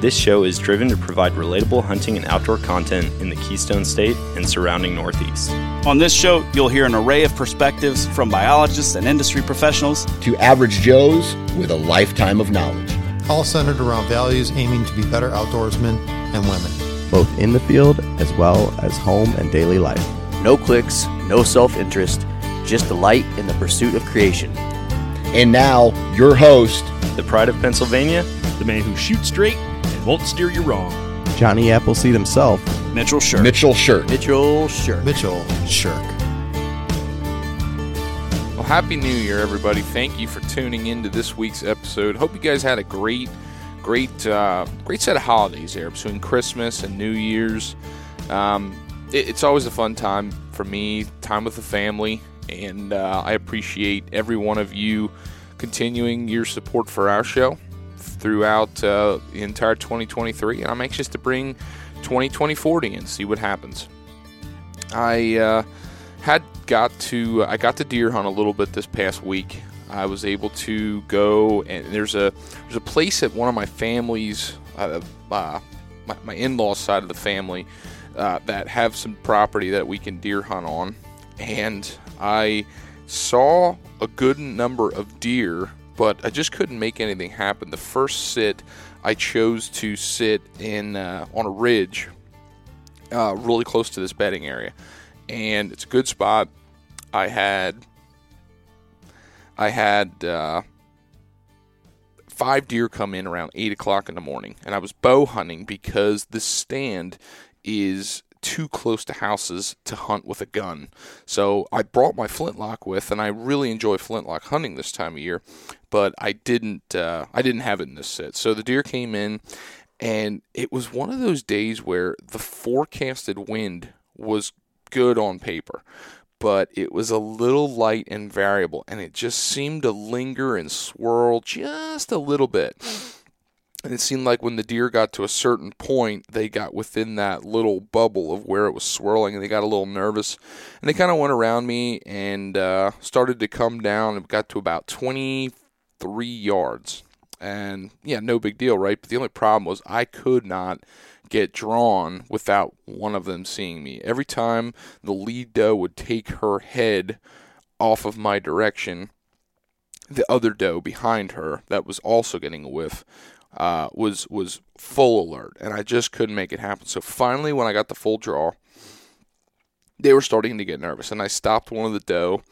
This show is driven to provide relatable hunting and outdoor content in the Keystone State and surrounding Northeast. On this show, you'll hear an array of perspectives from biologists and industry professionals to average Joes with a lifetime of knowledge. All centered around values aiming to be better outdoorsmen and women, both in the field as well as home and daily life. No clicks, no self interest, just delight in the pursuit of creation. And now, your host, the pride of Pennsylvania, the man who shoots straight and won't steer you wrong. Johnny Appleseed himself, Mitchell Shirk. Mitchell Shirk. Mitchell Shirk. Mitchell Shirk. Well, Happy New Year, everybody. Thank you for tuning in to this week's episode. Hope you guys had a great, great, uh, great set of holidays there between Christmas and New Year's. Um, it, it's always a fun time for me, time with the family, and uh, I appreciate every one of you continuing your support for our show throughout uh, the entire 2023, and I'm anxious to bring 2024 in and see what happens. I uh, had got to I got to deer hunt a little bit this past week. I was able to go and there's a there's a place at one of my family's uh, uh, my, my in-laws side of the family uh, that have some property that we can deer hunt on, and I saw a good number of deer but I just couldn't make anything happen. The first sit, I chose to sit in uh, on a ridge, uh, really close to this bedding area, and it's a good spot. I had, I had uh, five deer come in around eight o'clock in the morning, and I was bow hunting because the stand is too close to houses to hunt with a gun. So I brought my flintlock with, and I really enjoy flintlock hunting this time of year. But I didn't, uh, I didn't have it in this set. So the deer came in, and it was one of those days where the forecasted wind was good on paper, but it was a little light and variable, and it just seemed to linger and swirl just a little bit. And it seemed like when the deer got to a certain point, they got within that little bubble of where it was swirling, and they got a little nervous. And they kind of went around me and uh, started to come down and got to about 23 yards. And yeah, no big deal, right? But the only problem was I could not get drawn without one of them seeing me. Every time the lead doe would take her head off of my direction, the other doe behind her that was also getting a whiff uh, was was full alert, and I just couldn't make it happen. So finally, when I got the full draw, they were starting to get nervous, and I stopped one of the doe,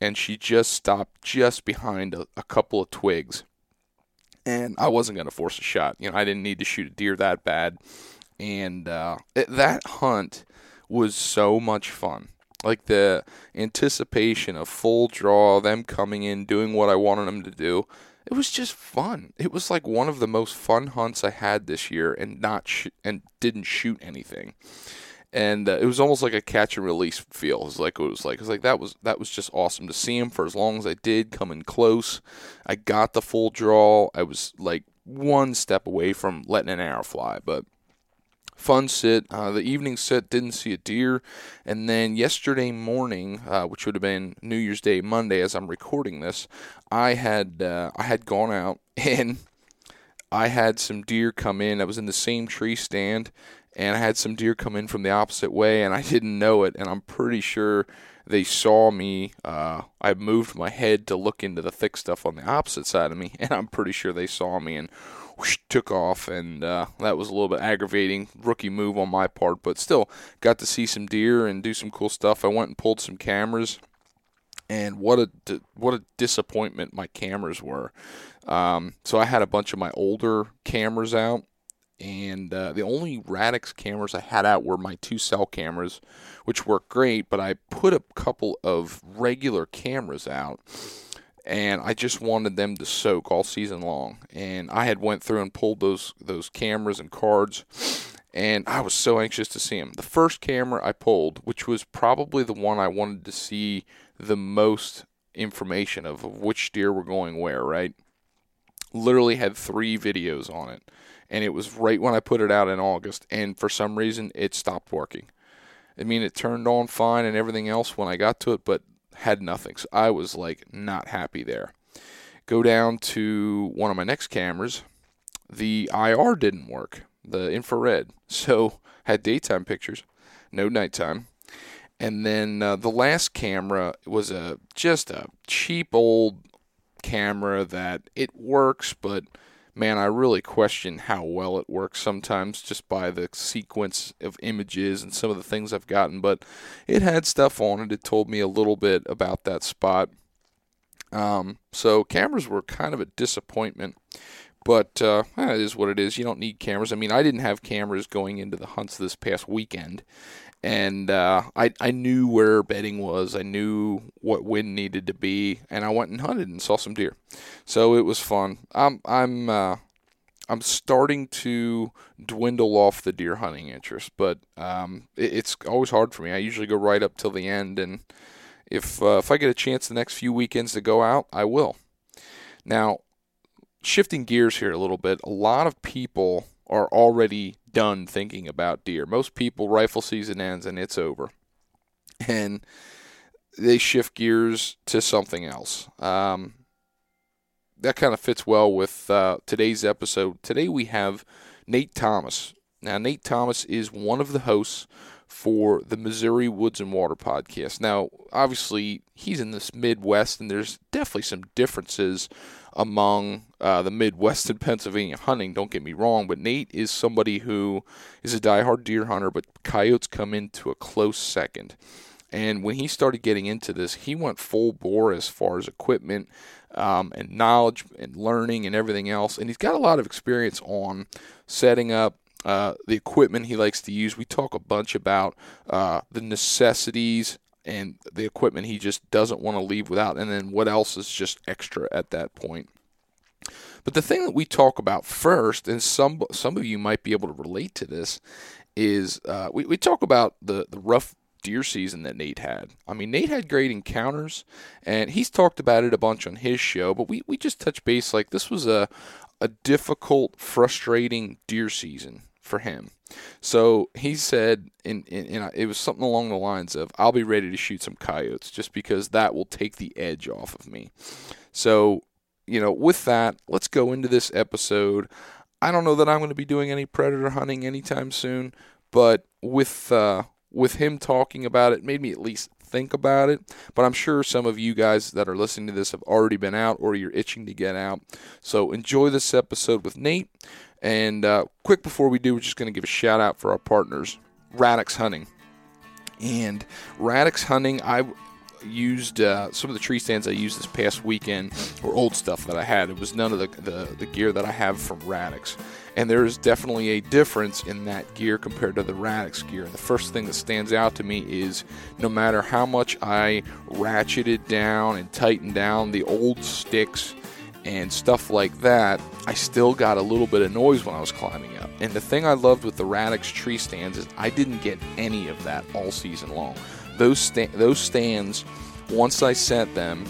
and she just stopped just behind a, a couple of twigs, and I wasn't going to force a shot. You know, I didn't need to shoot a deer that bad, and uh, it, that hunt was so much fun like the anticipation of full draw, them coming in, doing what I wanted them to do it was just fun. It was like one of the most fun hunts I had this year, and not sh- and didn't shoot anything. And uh, it was almost like a catch and release feel. It was like it was like it was like that was that was just awesome to see him for as long as I did, coming close. I got the full draw. I was like one step away from letting an arrow fly, but fun sit. Uh, the evening sit didn't see a deer, and then yesterday morning, uh, which would have been New Year's Day Monday, as I'm recording this, I had uh, I had gone out and I had some deer come in. I was in the same tree stand, and I had some deer come in from the opposite way, and I didn't know it, and I'm pretty sure they saw me. Uh, I moved my head to look into the thick stuff on the opposite side of me, and I'm pretty sure they saw me and whoosh, took off, and uh, that was a little bit aggravating rookie move on my part, but still got to see some deer and do some cool stuff. I went and pulled some cameras, and what a what a disappointment my cameras were. Um, so I had a bunch of my older cameras out, and uh, the only Radix cameras I had out were my two cell cameras, which work great. But I put a couple of regular cameras out and I just wanted them to soak all season long. And I had went through and pulled those those cameras and cards, and I was so anxious to see them. The first camera I pulled, which was probably the one I wanted to see the most information of, of which deer were going where, right? Literally had three videos on it. And it was right when I put it out in August, and for some reason it stopped working. I mean, it turned on fine and everything else when I got to it, but had nothing. So I was like not happy there. Go down to one of my next cameras. The IR didn't work, the infrared. So had daytime pictures, no nighttime. And then uh, the last camera was a just a cheap old camera that it works, but man, I really question how well it works sometimes just by the sequence of images and some of the things I've gotten. But it had stuff on it. It told me a little bit about that spot. Um, so cameras were kind of a disappointment. But uh, it is what it is. You don't need cameras. I mean, I didn't have cameras going into the hunts this past weekend, and uh, I I knew where bedding was. I knew what wind needed to be, and I went and hunted and saw some deer. So it was fun. I'm I'm uh, I'm starting to dwindle off the deer hunting interest, but um, it, it's always hard for me. I usually go right up till the end, and if uh, if I get a chance the next few weekends to go out, I will. Now, shifting gears here a little bit, a lot of people are already done thinking about deer. Most people, rifle season ends and it's over. And they shift gears to something else. Um, that kind of fits well with uh, today's episode. Today we have Nate Thomas. Now, Nate Thomas is one of the hosts for the Missouri Woods and Water podcast. Now, obviously, he's in this Midwest, and there's definitely some differences among uh, the Midwest and Pennsylvania hunting. Don't get me wrong, but Nate is somebody who is a diehard deer hunter, but coyotes come into a close second. And when he started getting into this, he went full bore as far as equipment um, and knowledge and learning and everything else. And he's got a lot of experience on setting up uh, the equipment he likes to use. We talk a bunch about uh, the necessities and the equipment he just doesn't want to leave without, and then what else is just extra at that point. But the thing that we talk about first, and some some of you might be able to relate to this, is uh, we, we talk about the, the rough deer season that Nate had. I mean, Nate had great encounters, and he's talked about it a bunch on his show, but we, we just touched base like this was a, a difficult, frustrating deer season for him. So he said, and, it was something along the lines of, I'll be ready to shoot some coyotes just because that will take the edge off of me. So, you know, with that, let's go into this episode. I don't know that I'm going to be doing any predator hunting anytime soon, but with uh, with him talking about it, made me at least think about it. But I'm sure some of you guys that are listening to this have already been out or you're itching to get out. So enjoy this episode with Nate. And uh, quick before we do, we're just going to give a shout out for our partners, Radix Hunting. And Radix Hunting, I used uh, some of the tree stands I used this past weekend were old stuff that I had. It was none of the, the, the gear that I have from Radix. And there is definitely a difference in that gear compared to the Radix gear. And the first thing that stands out to me is no matter how much I ratcheted down and tightened down the old sticks and stuff like that, I still got a little bit of noise when I was climbing up. And the thing I loved with the Radix tree stands is I didn't get any of that all season long. Those sta- those stands, once I set them,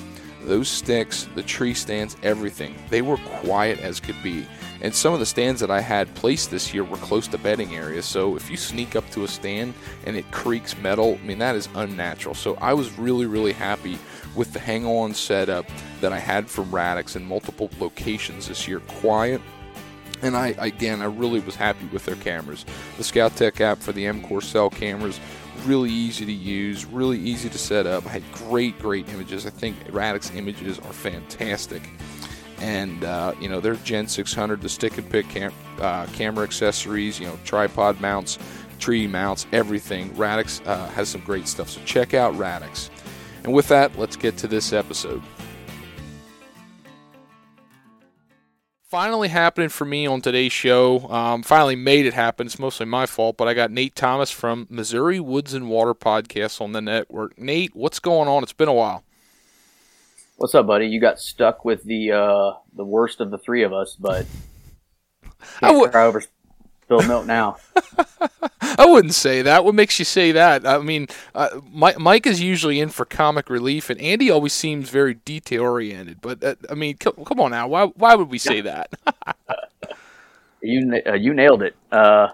those sticks, the tree stands, everything, they were quiet as could be. And some of the stands that I had placed this year were close to bedding areas. So if you sneak up to a stand and it creaks metal, I mean, that is unnatural. So I was really, really happy with the hang on setup that I had from Radix in multiple locations this year. Quiet. And I, again, I really was happy with their cameras. The Scout Tech app for the M-Core cell cameras, really easy to use, really easy to set up. I had great, great images. I think Radix images are fantastic. And, uh, you know, their Gen 600, the stick and pick cam- uh, camera accessories, you know, tripod mounts, tree mounts, everything. Radix uh, has some great stuff. So check out Radix. And with that, let's get to this episode. Finally happening for me on today's show. Um, finally made it happen. It's mostly my fault, but I got Nate Thomas from Missouri Woods and Water Podcast on the network. Nate, what's going on? It's been a while. What's up, buddy? You got stuck with the uh, the worst of the three of us, but I would, over spilled milk now. I wouldn't say that. What makes you say that? I mean, uh, Mike, Mike is usually in for comic relief, and Andy always seems very detail oriented. But uh, I mean, come, come on now. Why why would we say that? you uh, you nailed it. Uh,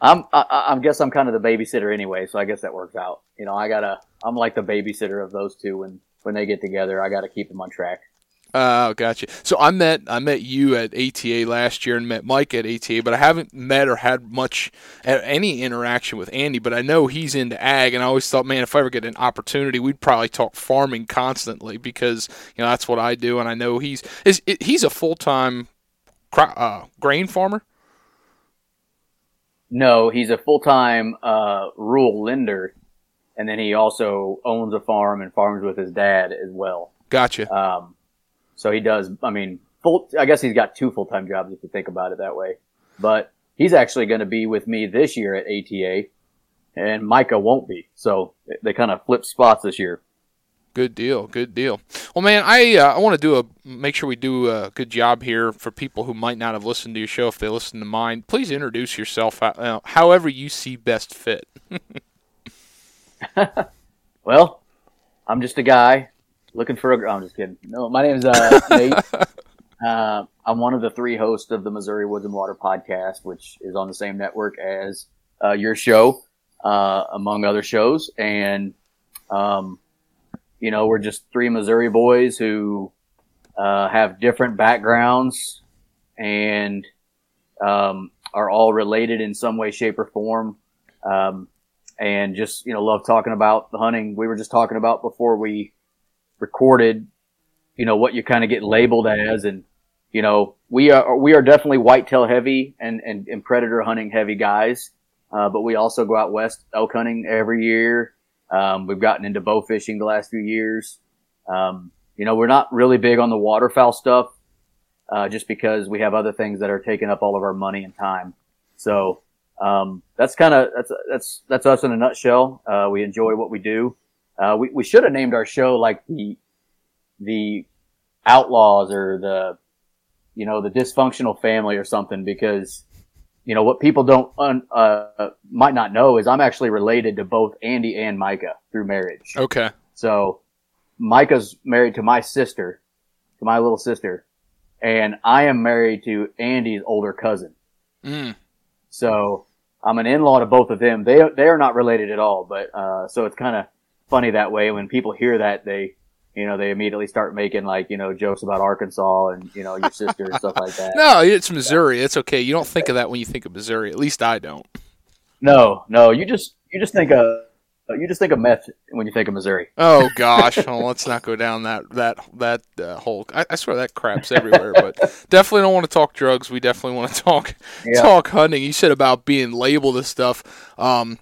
I'm I, I guess I'm kind of the babysitter anyway, so I guess that works out. You know, I gotta I'm like the babysitter of those two when when they get together. I gotta keep them on track. Oh, gotcha. So I met I met you at ATA last year and met Mike at ATA, but I haven't met or had much any interaction with Andy. But I know he's into ag, and I always thought, man, if I ever get an opportunity, we'd probably talk farming constantly because you know that's what I do, and I know he's is he's a full time uh, grain farmer. No, he's a full time uh, rural lender, and then he also owns a farm and farms with his dad as well. Gotcha. Um, so he does. I mean, full. I guess he's got two full time jobs if you think about it that way. But he's actually going to be with me this year at ATA, and Micah won't be. So they kind of flip spots this year. Good deal. Good deal. Well, man, I uh, I want to do a make sure we do a good job here for people who might not have listened to your show if they listen to mine. Please introduce yourself uh, however you see best fit. well, I'm just a guy looking for a. I'm just kidding. No, my name is uh, Nate. uh, I'm one of the three hosts of the Missouri Woods and Water podcast, which is on the same network as uh, your show, uh, among other shows. And, um, you know, we're just three Missouri boys who uh, have different backgrounds and um, are all related in some way, shape, or form. Um, and just you know, love talking about the hunting we were just talking about before we recorded, you know, what you kind of get labeled as. And, you know, we are, we are definitely whitetail heavy and, and, and predator hunting heavy guys. Uh, but we also go out west elk hunting every year. Um, we've gotten into bow fishing the last few years. Um, you know, we're not really big on the waterfowl stuff, uh, just because we have other things that are taking up all of our money and time. So, um, that's kind of, that's, that's, that's us in a nutshell. Uh, we enjoy what we do. Uh, we, we should have named our show like the, the outlaws or the, you know, the dysfunctional family or something because, you know, what people don't, un, uh, might not know is I'm actually related to both Andy and Micah through marriage. Okay. So Micah's married to my sister, to my little sister, and I am married to Andy's older cousin. Mm. So I'm an in-law to both of them. They, they are not related at all, but, uh, so it's kind of, funny that way. When people hear that, they, you know, they immediately start making like, you know, jokes about Arkansas and, you know, your sister and stuff like that. No, it's Missouri. It's okay. You don't think of that when you think of Missouri. At least I don't. No, no. You just, you just think of, you just think of meth when you think of Missouri. Oh gosh, well, let's not go down that that that uh, hole. I, I, swear that crap's everywhere, but definitely don't want to talk drugs. We definitely want to talk yeah. talk hunting. You said about being labeled as stuff. Um,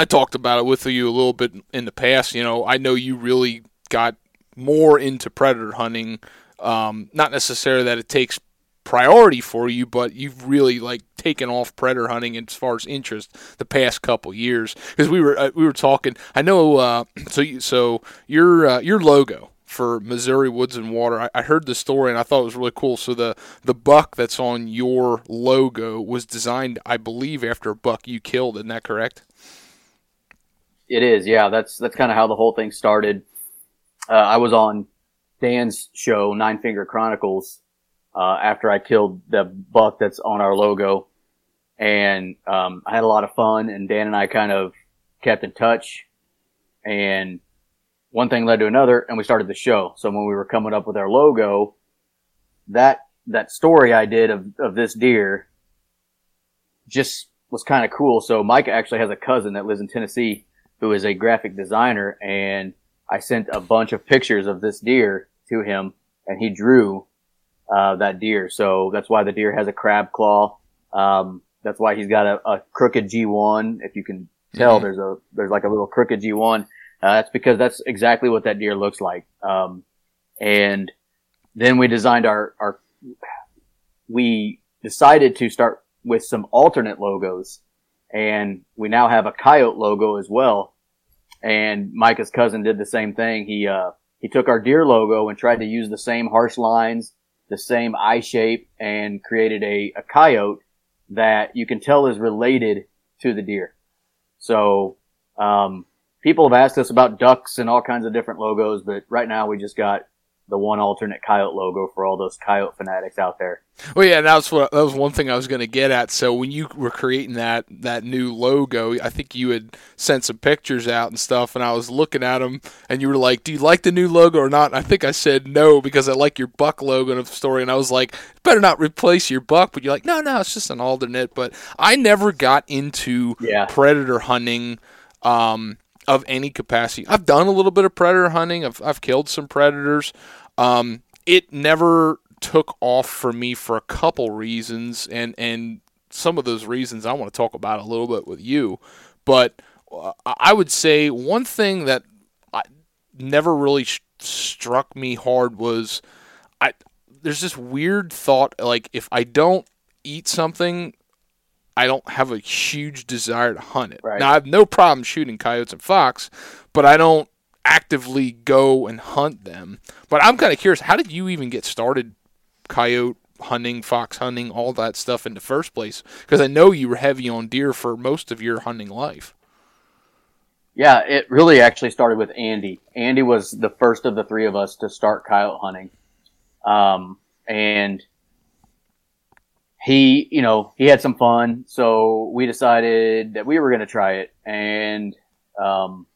I talked about it with you a little bit in the past. You know, I know you really got more into predator hunting. Um, not necessarily that it takes priority for you, but you've really like taken off predator hunting as far as interest the past couple years. Because we were uh, we were talking. I know. Uh, so you, so your uh, your logo for Missouri Woods and Water. I, I, heard the story and I thought it was really cool. So the the buck that's on your logo was designed, I believe, after a buck you killed. Isn't that correct? It is, yeah. That's that's kind of how the whole thing started. Uh, I was on Dan's show, Nine Finger Chronicles, uh, after I killed the buck that's on our logo, and um, I had a lot of fun. And Dan and I kind of kept in touch, and one thing led to another, and we started the show. So when we were coming up with our logo, that that story I did of of this deer just was kind of cool. So Mike actually has a cousin that lives in Tennessee who is a graphic designer, and I sent a bunch of pictures of this deer to him, and he drew uh, that deer. So that's why the deer has a crab claw. Um, that's why he's got a, a, crooked G1. If you can tell, mm-hmm. there's a there's like a little crooked G1. Uh, that's because that's exactly what that deer looks like. Um, and then we designed our our. We decided to start with some alternate logos and we now have a coyote logo as well. And Micah's cousin did the same thing. He, uh, he took our deer logo and tried to use the same harsh lines, the same eye shape and created a, a coyote that you can tell is related to the deer. So, um, people have asked us about ducks and all kinds of different logos, but right now we just got the one alternate coyote logo for all those coyote fanatics out there. Well, yeah, that was what that was one thing I was going to get at. So when you were creating that that new logo, I think you had sent some pictures out and stuff, and I was looking at them, and you were like, "Do you like the new logo or not?" And I think I said no because I like your buck logo of the story, and I was like, "Better not replace your buck," but you're like, "No, no, it's just an alternate." But I never got into Yeah. predator hunting. Um, of any capacity. I've done a little bit of predator hunting. I've, I've killed some predators. Um, it never took off for me for a couple reasons, and and some of those reasons I want to talk about a little bit with you. But uh, I would say one thing that I, never really sh- struck me hard was I. There's this weird thought like if I don't eat something, I don't have a huge desire to hunt it. Right. Now I have no problem shooting coyotes and fox, but I don't actively go and hunt them. But I'm kind of curious, how did you even get started coyote hunting, fox hunting, all that stuff in the first place? Because I know you were heavy on deer for most of your hunting life. Yeah, it really actually started with Andy. Andy was the first of the three of us to start coyote hunting. Um, and he, you know, he had some fun. So we decided that we were going to try it. And, um,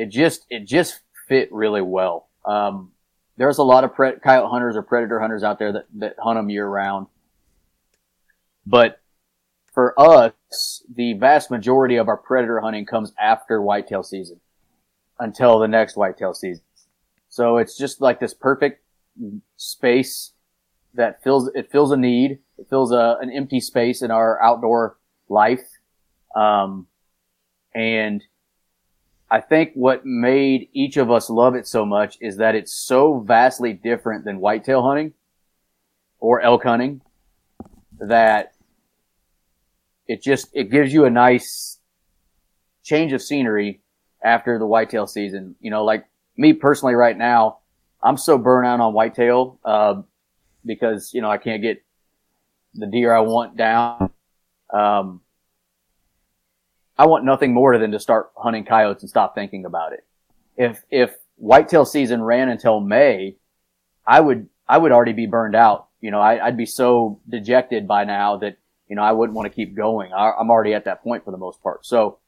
it just, it just fit really well. Um, there's a lot of pre- coyote hunters or predator hunters out there that, that hunt them year round. But for us, the vast majority of our predator hunting comes after whitetail season until the next whitetail season. So it's just like this perfect space that fills, it fills a need. It fills a, an empty space in our outdoor life. Um, and I think what made each of us love it so much is that it's so vastly different than whitetail hunting or elk hunting that it just it gives you a nice change of scenery after the whitetail season. You know, like me personally right now, I'm so burnt out on whitetail uh, because you know I can't get the deer I want down. Um, I want nothing more than to start hunting coyotes and stop thinking about it. If if whitetail season ran until May, I would I would already be burned out. You know, I, I'd be so dejected by now that you know I wouldn't want to keep going. I, I'm already at that point for the most part. So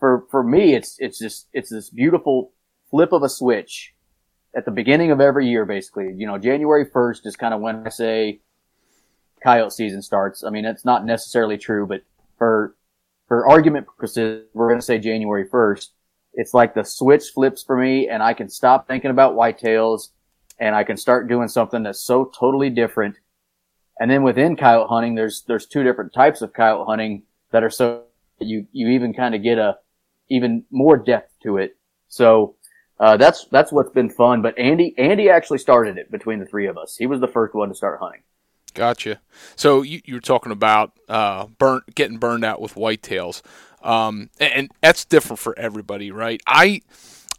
for for me, it's it's just it's this beautiful flip of a switch at the beginning of every year, basically. You know, January 1st is kind of when I say coyote season starts. I mean, it's not necessarily true, but for for argument purposes, we're going to say January 1st. It's like the switch flips for me and I can stop thinking about whitetails and I can start doing something that's so totally different. And then within coyote hunting, there's, there's two different types of coyote hunting that are so you, you even kind of get a even more depth to it. So, uh, that's, that's what's been fun. But Andy, Andy actually started it between the three of us. He was the first one to start hunting. Gotcha. So you, you were talking about uh, getting burned out with whitetails, um, and, and that's different for everybody, right? I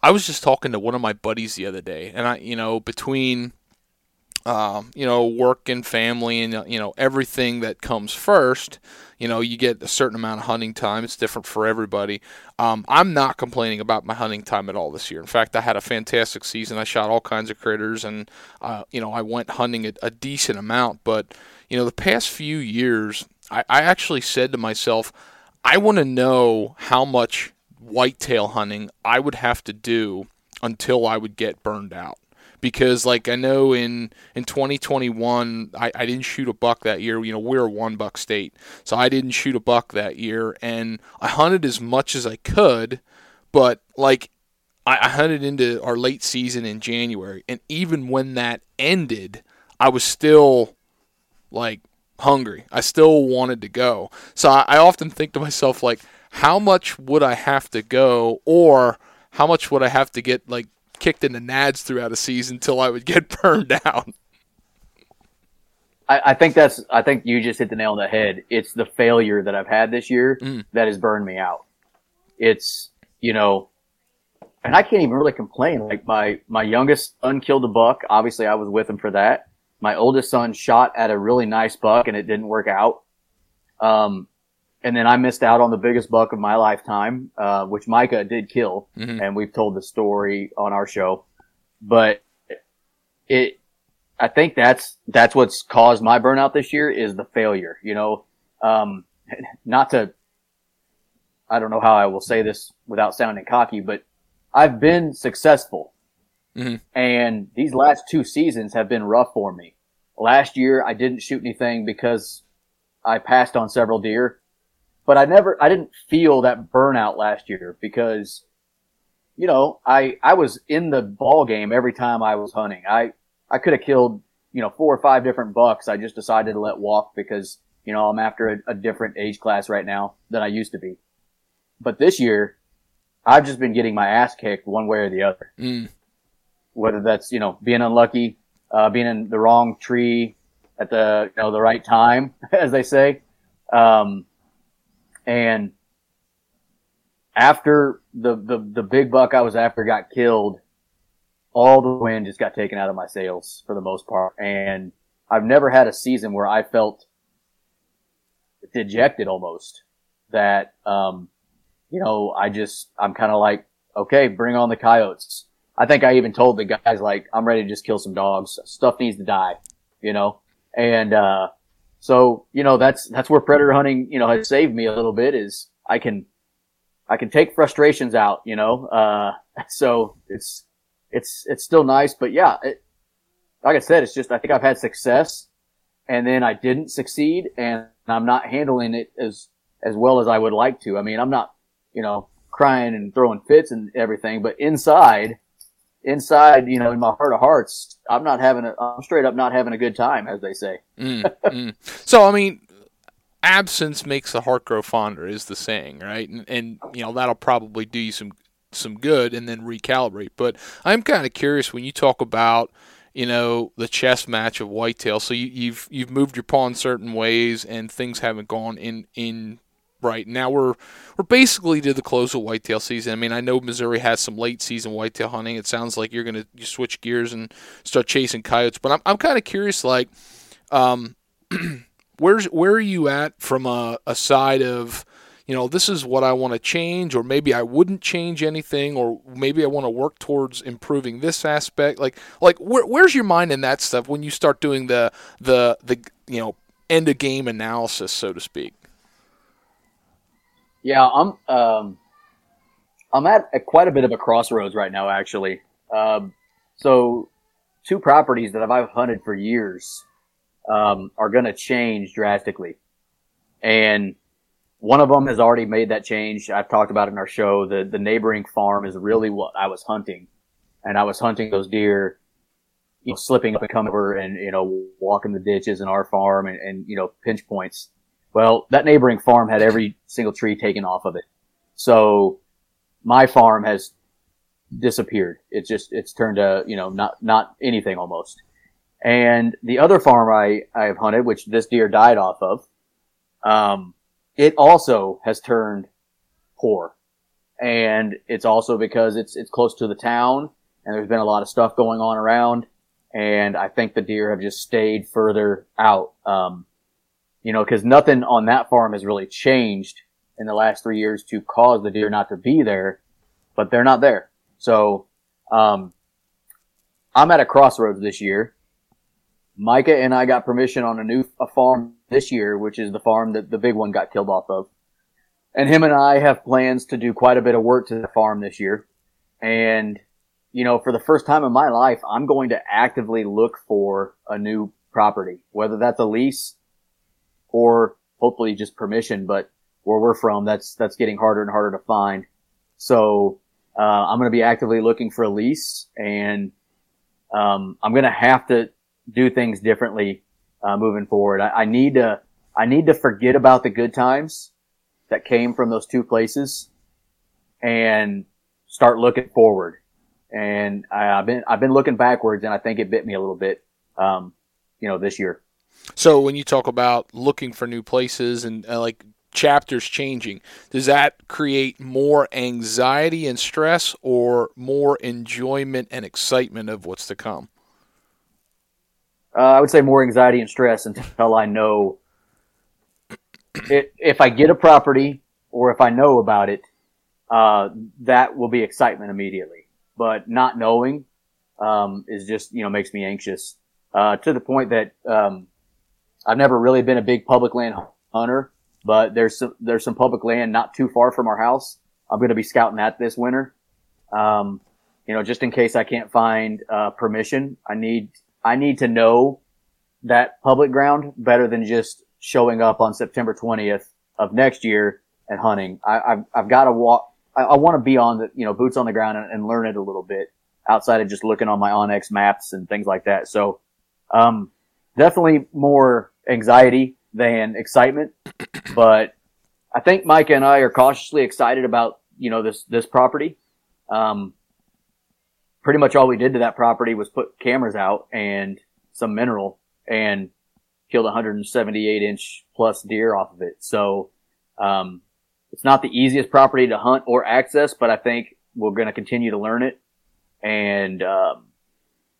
I was just talking to one of my buddies the other day, and I, you know, between um, you know, work and family and, you know, everything that comes first, you know, you get a certain amount of hunting time. It's different for everybody. Um, I'm not complaining about my hunting time at all this year. In fact, I had a fantastic season. I shot all kinds of critters and, uh, you know, I went hunting a, a, decent amount. But, you know, the past few years, I, I actually said to myself, I want to know how much whitetail hunting I would have to do until I would get burned out because like I know in in 2021 I, I didn't shoot a buck that year. You know we're a one buck state, so I didn't shoot a buck that year, and I hunted as much as I could, but like I, I hunted into our late season in January, and even when that ended, I was still like hungry. I still wanted to go. So I, I often think to myself like, how much would I have to go, or how much would I have to get like kicked in the nads throughout a season till I would get burned out. I, I, think that's. I think you just hit the nail on the head. It's the failure that I've had this year mm. that has burned me out. It's you know, and I can't even really complain. Like my my youngest son killed a buck. Obviously, I was with him for that. My oldest son shot at a really nice buck, and it didn't work out. Um, and then I missed out on the biggest buck of my lifetime, uh, which Micah did kill, Mhm. and we've told the story on our show. But it, I think that's that's what's caused my burnout this year is the failure. You know, um, not to, I don't know how I will say this without sounding cocky, but I've been successful, Mhm. and these last two seasons have been rough for me. Last year I didn't shoot anything because I passed on several deer, but I never, I didn't feel that burnout last year because, you know, I, I was in the ball game every time I was hunting. I, I could have killed, you know, four or five different bucks. I just decided to let walk because, you know, I'm after a, a different age class right now than I used to be. But this year, I've just been getting my ass kicked one way or the other. Mm. Whether that's, you know, being unlucky, uh, being in the wrong tree at the, you know, the right time, as they say. Um, and after the, the, the big buck I was after got killed, all the wind just got taken out of my sails for the most part. And I've never had a season where I felt dejected almost that, um, you know, I just, I'm kind of like, okay, bring on the coyotes. I think I even told the guys like, I'm ready to just kill some dogs. Stuff needs to die, you know? And, uh, so, you know, that's, that's where predator hunting, you know, has saved me a little bit is I can, I can take frustrations out, you know? Uh, so it's, it's, it's still nice, but yeah, it, like I said, it's just, I think I've had success and then I didn't succeed and I'm not handling it as, as well as I would like to. I mean, I'm not, you know, crying and throwing fits and everything, but inside, inside, you know, in my heart of hearts, I'm not having a, I'm straight up not having a good time, as they say. Mm, mm. So I mean, absence makes the heart grow fonder is the saying, right? And, and you know that'll probably do you some some good, and then recalibrate. But I'm kind of curious when you talk about you know the chess match of whitetail. So you, you've you've moved your pawn certain ways, and things haven't gone in in right now we're we're basically to the close of whitetail season. I mean, I know Missouri has some late season whitetail hunting. It sounds like you're going to you switch gears and start chasing coyotes, but I'm I'm kind of curious like um where's where are you at from a, a side of you know this is what I want to change or maybe I wouldn't change anything or maybe I want to work towards improving this aspect like like where, where's your mind in that stuff when you start doing the the the you know end of game analysis so to speak Yeah, I'm um, I'm at a, quite a bit of a crossroads right now, actually. Um, so, two properties that I've hunted for years um, are going to change drastically, and one of them has already made that change. I've talked about in our show. The the neighboring farm is really what I was hunting, and I was hunting those deer, you know, slipping up and coming over and you know walking the ditches in our farm and, and you know pinch points. Well, that neighboring farm had every single tree taken off of it. So my farm has disappeared. It's just, it's turned to, you know, not, not anything almost. And the other farm I, I have hunted, which this deer died off of, um, it also has turned poor. And it's also because it's, it's close to the town and there's been a lot of stuff going on around. And I think the deer have just stayed further out. Um, you know, because nothing on that farm has really changed in the last three years to cause the deer not to be there, but they're not there. So, um, I'm at a crossroads this year. Micah and I got permission on a new a farm this year, which is the farm that the big one got killed off of. And him and I have plans to do quite a bit of work to the farm this year. And, you know, for the first time in my life, I'm going to actively look for a new property, whether that's a lease or hopefully just permission. But where we're from, that's that's getting harder and harder to find. So uh, I'm going to be actively looking for a lease, and um, I'm going to have to do things differently uh, moving forward. I, I need to I need to forget about the good times that came from those two places, and start looking forward. And I, I've been I've been looking backwards, and I think it bit me a little bit, um, you know, this year. So when you talk about looking for new places and uh, like chapters changing, does that create more anxiety and stress or more enjoyment and excitement of what's to come? Uh, I would say more anxiety and stress until I know it, if I get a property or if I know about it, uh, that will be excitement immediately. But not knowing, um, is just, you know, makes me anxious, uh, to the point that, um, I've never really been a big public land hunter, but there's some, there's some public land not too far from our house. I'm going to be scouting that this winter. Um, you know, just in case I can't find, uh, permission, I need, I need to know that public ground better than just showing up on September 20th of next year and hunting. I, have I've got to walk. I, I want to be on the, you know, boots on the ground and, and, learn it a little bit outside of just looking on my onX maps and things like that. So, um, definitely more anxiety than excitement, but I think Mike and I are cautiously excited about, you know, this, this property. Um, pretty much all we did to that property was put cameras out and some mineral and killed 178 inch plus deer off of it. So, um, it's not the easiest property to hunt or access, but I think we're going to continue to learn it and, um,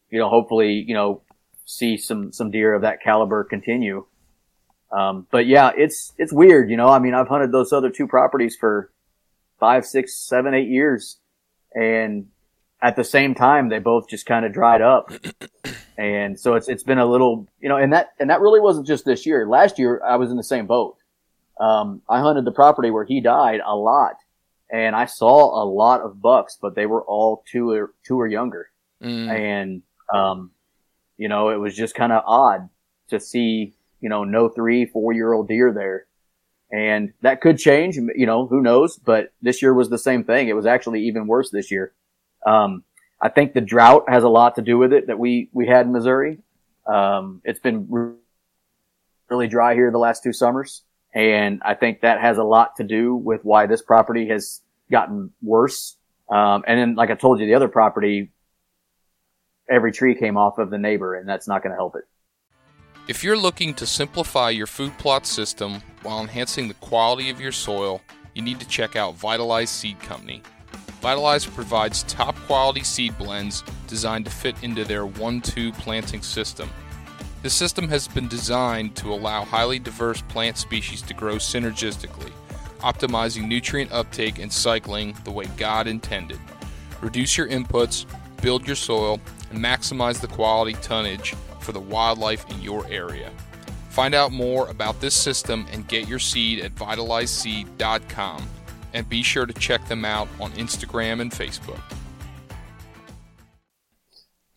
you know, hopefully, you know, see some, some deer of that caliber continue. Um, but yeah, it's, it's weird, you know, I mean, I've hunted those other two properties for five, six, seven, eight years and at the same time, they both just kind of dried up. And so it's, it's been a little, you know, and that, and that really wasn't just this year. Last year, I was in the same boat. Um, I hunted the property where he died a lot and I saw a lot of bucks, but they were all two or two or younger. Mm. And, um, you know, it was just kind of odd to see, you know, no three, four year old deer there. And that could change, you know, who knows? But this year was the same thing. It was actually even worse this year. Um, I think the drought has a lot to do with it that we, we had in Missouri. Um, it's been really dry here the last two summers. And I think that has a lot to do with why this property has gotten worse. Um, and then, like I told you, the other property, every tree came off of the neighbor and that's not going to help it. If you're looking to simplify your food plot system while enhancing the quality of your soil, you need to check out Vitalize Seed Company. Vitalize provides top quality seed blends designed to fit into their 1 2 planting system. The system has been designed to allow highly diverse plant species to grow synergistically, optimizing nutrient uptake and cycling the way God intended. Reduce your inputs, build your soil, and maximize the quality tonnage for the wildlife in your area. Find out more about this system and get your seed at vitalizeseed.com and be sure to check them out on Instagram and Facebook.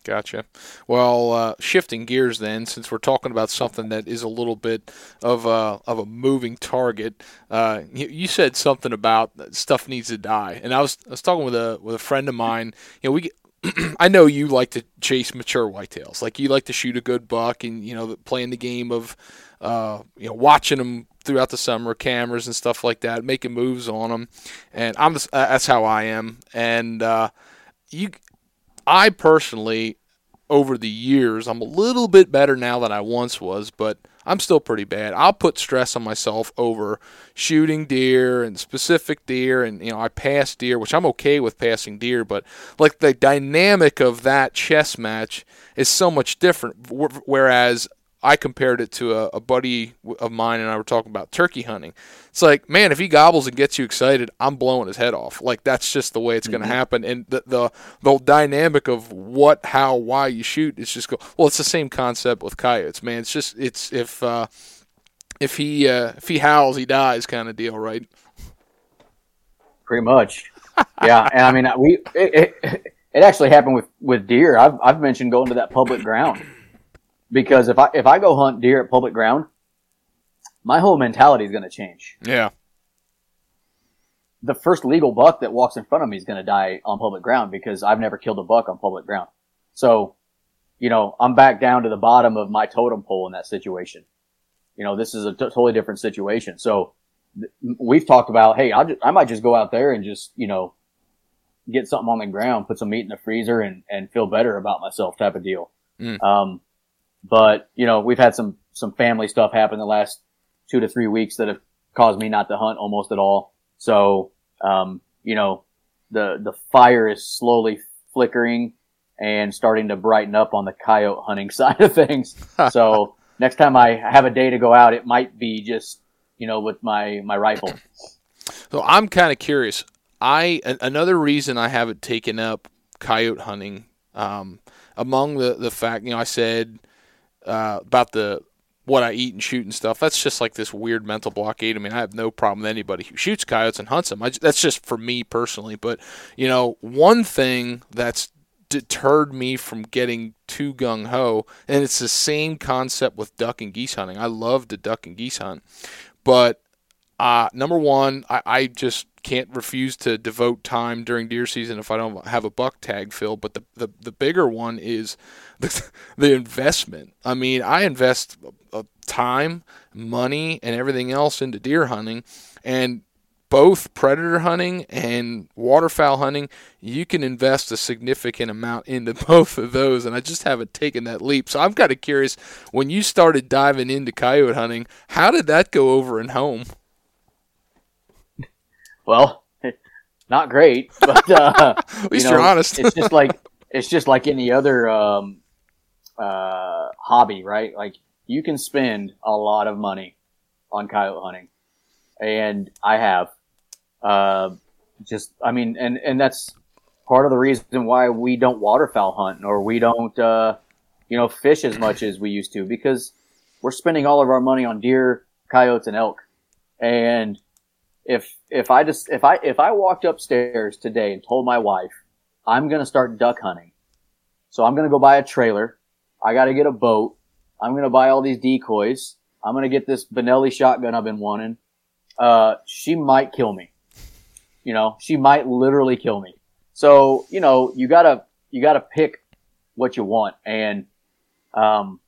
Gotcha. Well, uh, shifting gears then, since we're talking about something that is a little bit of a, of a moving target, uh, you, you, said something about stuff needs to die, and I was I was talking with a with a friend of mine. You know, we I know you like to chase mature whitetails, like you like to shoot a good buck, and you know, playing the game of uh, you know watching them throughout the summer, cameras and stuff like that, making moves on them, and I'm just, that's how I am. And uh, you, I personally, over the years, I'm a little bit better now than I once was, but I'm still pretty bad. I'll put stress on myself over shooting deer and specific deer, and you know I pass deer, which I'm okay with passing deer, but like the dynamic of that chess match is so much different. Whereas I compared it to a, a, buddy of mine and I were talking about turkey hunting. It's like, man, if he gobbles and gets you excited, I'm blowing his head off. Like that's just the way it's mm-hmm. going to happen. And the, the the dynamic of what, how, why you shoot is just go. Well, it's the same concept with coyotes, man. It's just it's if uh, if he uh, if he howls, he dies, kind of deal, right? Pretty much. yeah, and I mean, we it, it, it actually happened with with deer. I've I've mentioned going to that public ground because if I if I go hunt deer at public ground, my whole mentality is going to change. Yeah. The first legal buck that walks in front of me is going to die on public ground because I've never killed a buck on public ground. So, you know, I'm back down to the bottom of my totem pole in that situation. You know, this is a t- totally different situation. So th- we've talked about, hey, I'll just, I might just go out there and just, you know, get something on the ground, put some meat in the freezer and, and feel better about myself type of deal. Mm. Um, but, you know, we've had some, some family stuff happen the last two to three weeks that have caused me not to hunt almost at all. So, um, you know, the, the fire is slowly flickering and starting to brighten up on the coyote hunting side of things. so next time I have a day to go out, it might be just, you know, with my my rifle. So I'm kind of curious. I another reason I haven't taken up coyote hunting, um, among the the fact you know I said uh, about the what I eat and shoot and stuff. That's just like this weird mental blockade. I mean, I have no problem with anybody who shoots coyotes and hunts them. I, that's just for me personally. But you know, one thing that's deterred me from getting too gung ho, and it's the same concept with duck and geese hunting. I love to duck and geese hunt, but uh, number one, I, I just can't refuse to devote time during deer season if I don't have a buck tag filled. But the, the, the bigger one is the, the investment. I mean, I invest time, money, and everything else into deer hunting. And both predator hunting and waterfowl hunting, you can invest a significant amount into both of those. And I just haven't taken that leap. So I'm kind of curious when you started diving into coyote hunting, how did that go over in home? Well, not great, but uh, at least you are honest. it's just like it's just like any other um, uh, hobby, right? Like you can spend a lot of money on coyote hunting, and I have. Uh, just, I mean, and and that's part of the reason why we don't waterfowl hunt or we don't, uh, you know, fish as much as we used to because we're spending all of our money on deer, coyotes, and elk, and if if I just if I if I walked upstairs today and told my wife I'm gonna start duck hunting, so I'm gonna go buy a trailer, I got to get a boat, I'm gonna buy all these decoys, I'm gonna get this Benelli shotgun I've been wanting. Uh, she might kill me. You know, she might literally kill me. So you know, you gotta you gotta pick what you want, and um,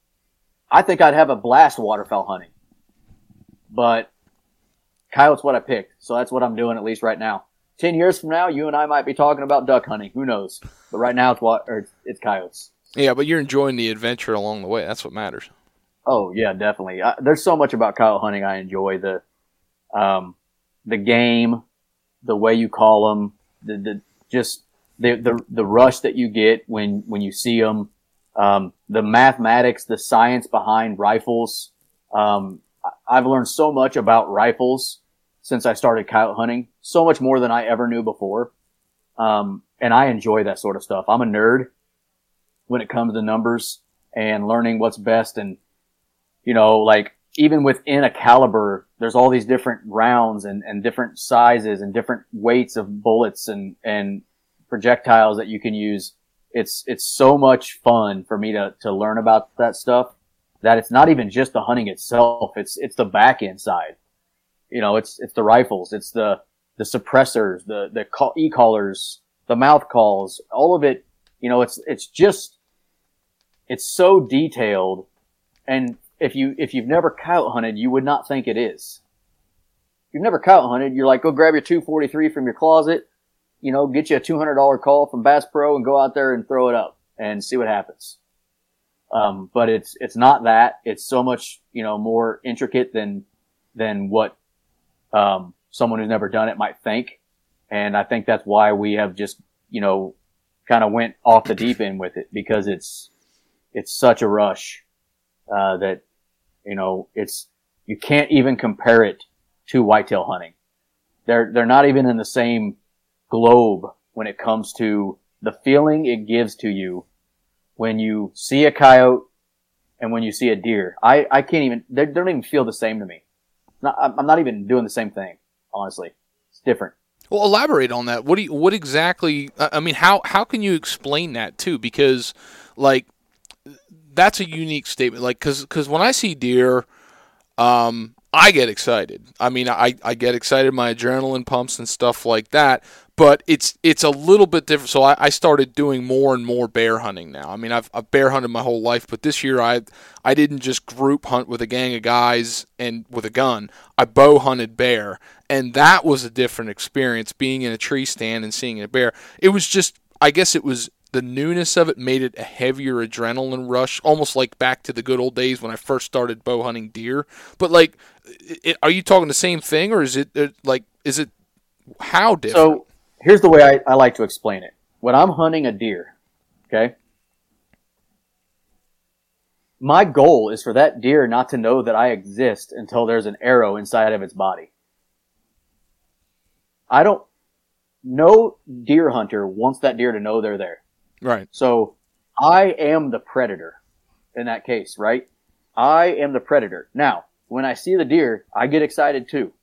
I think I'd have a blast waterfowl hunting, but coyote's what I picked, so that's what I'm doing at least right now. Ten years from now, you and I might be talking about duck hunting. Who knows? But right now, it's what or it's coyotes. Yeah, but you're enjoying the adventure along the way. That's what matters. Oh yeah, definitely. I, there's so much about coyote hunting I enjoy the, um, the game, the way you call them, the, the just the, the the rush that you get when when you see them, um, the mathematics, the science behind rifles. Um, I've learned so much about rifles since I started coyote hunting, so much more than I ever knew before. Um, and I enjoy that sort of stuff. I'm a nerd when it comes to numbers and learning what's best. And, you know, like even within a caliber, there's all these different rounds and, and different sizes and different weights of bullets and, and projectiles that you can use. It's, it's so much fun for me to, to learn about that stuff that it's not even just the hunting itself. It's, it's the back end side you know, it's it's the rifles, it's the the suppressors, the the call, e-callers, the mouth calls, all of it. You know, it's it's just it's so detailed, and if you if you've never coyote hunted, you would not think it is. You've never coyote hunted, you're like, go grab your 243 from your closet, you know, get you a $200 call from Bass Pro and go out there and throw it up and see what happens. Um, but it's it's not that. It's so much you know more intricate than than what um, someone who's never done it might think. And I think that's why we have just, you know, kind of went off the deep end with it because it's, it's such a rush, uh, that, you know, it's, you can't even compare it to whitetail hunting. They're, they're not even in the same globe when it comes to the feeling it gives to you when you see a coyote and when you see a deer. I, I can't even, they don't even feel the same to me. Not, I'm not even doing the same thing. Honestly, it's different. Well, elaborate on that. What do you, what exactly? I mean, how how can you explain that too? Because like that's a unique statement. Like, because because when I see deer, um, I get excited. I mean, I, I get excited, my adrenaline pumps and stuff like that. But it's it's a little bit different. So I, I started doing more and more bear hunting now. I mean, I've, I've bear hunted my whole life, but this year I I didn't just group hunt with a gang of guys and with a gun. I bow hunted bear, and that was a different experience. Being in a tree stand and seeing a bear, it was just I guess it was the newness of it made it a heavier adrenaline rush, almost like back to the good old days when I first started bow hunting deer. But like, it, are you talking the same thing, or is it uh, like, is it how different? So here's the way I, I like to explain it. When I'm hunting a deer, okay, my goal is for that deer not to know that I exist until there's an arrow inside of its body. I don't, no deer hunter wants that deer to know they're there. Right. So I am the predator in that case, right? I am the predator. Now, when I see the deer, I get excited too.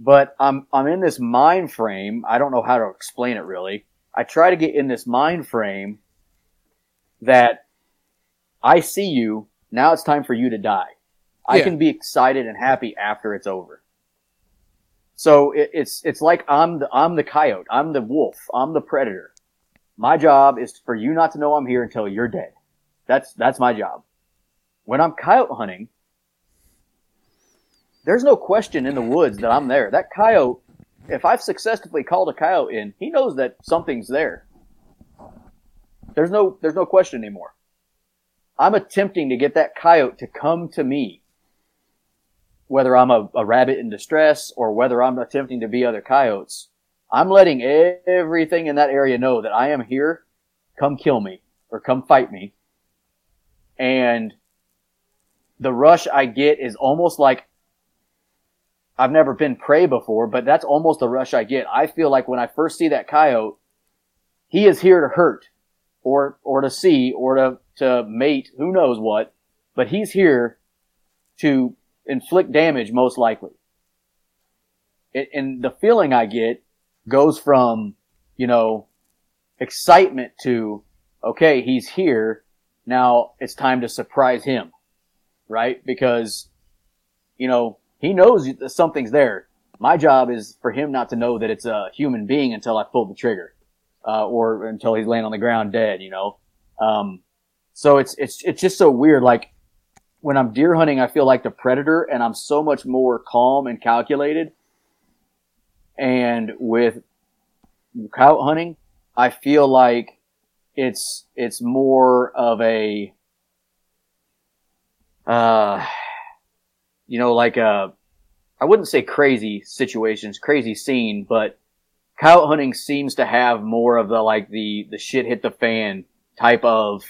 But I'm, I'm in this mind frame. I don't know how to explain it really. I try to get in this mind frame that I see you. Now it's time for you to die. I can be excited and happy after it's over. So it, it's it's like I'm the I'm the coyote. I'm the wolf. I'm the predator. My job is for you not to know I'm here until you're dead. That's that's my job. When I'm coyote hunting, there's no question in the woods that I'm there. That coyote, if I've successfully called a coyote in, he knows that something's there. There's no there's no question anymore. I'm attempting to get that coyote to come to me. Whether I'm a, a rabbit in distress or whether I'm attempting to be other coyotes, I'm letting everything in that area know that I am here. Come kill me or come fight me. And the rush I get is almost like I've never been prey before, but that's almost the rush I get. I feel like when I first see that coyote, he is here to hurt or, or to see or to, to mate, who knows what, but he's here to inflict damage most likely. And the feeling I get goes from, you know, excitement to, okay, he's here. Now it's time to surprise him, right? Because, you know, he knows that something's there. My job is for him not to know that it's a human being until I pull the trigger, uh, or until he's laying on the ground dead, you know? Um, so it's, it's, it's just so weird. Like when I'm deer hunting, I feel like the predator and I'm so much more calm and calculated. And with coyote hunting, I feel like it's, it's more of a, uh, you know, like a, I wouldn't say crazy situations, crazy scene, but coyote hunting seems to have more of the, like the, the shit hit the fan type of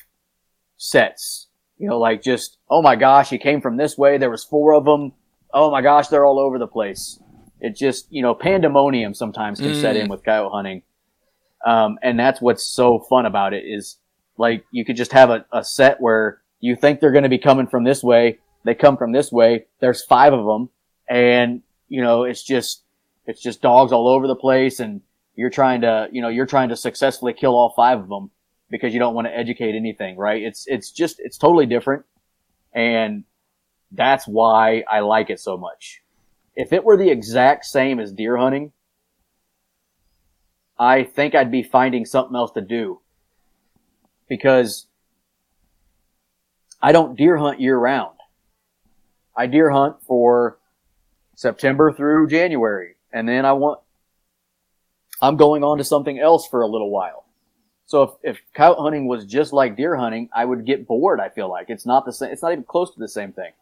sets. You know, like just, oh my gosh, he came from this way. There was four of them. Oh my gosh, they're all over the place. It just, you know, pandemonium sometimes can set in with coyote hunting. Um, and that's what's so fun about it is like you could just have a, a set where you think they're going to be coming from this way. They come from this way. There's five of them and, you know, it's just, it's just dogs all over the place and you're trying to, you know, you're trying to successfully kill all five of them because you don't want to educate anything, right? It's, it's just, it's totally different. And that's why I like it so much. If it were the exact same as deer hunting, I think I'd be finding something else to do because I don't deer hunt year round. I deer hunt for September through January and then I want, I'm going on to something else for a little while. So if, if coyote hunting was just like deer hunting, I would get bored. I feel like it's not the same. It's not even close to the same thing.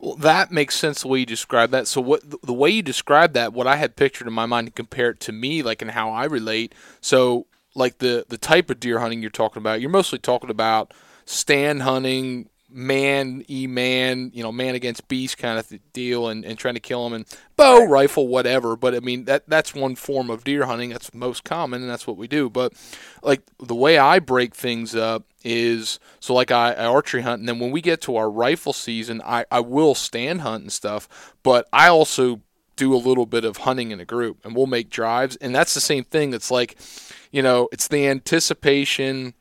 Well, that makes sense the way you describe that. So what the way you describe that, what I had pictured in my mind to compare it to me, like and how I relate. So like the the type of deer hunting you're talking about, you're mostly talking about stand hunting, man e man, you know, man against beast kind of deal, and, and trying to kill them, and bow, rifle, whatever. But I mean that that's one form of deer hunting. That's most common, and that's what we do. But like the way I break things up is so like I, I archery hunt, and then when we get to our rifle season, I I will stand hunt and stuff, but I also do a little bit of hunting in a group, and we'll make drives, and that's the same thing. It's like, you know, it's the anticipation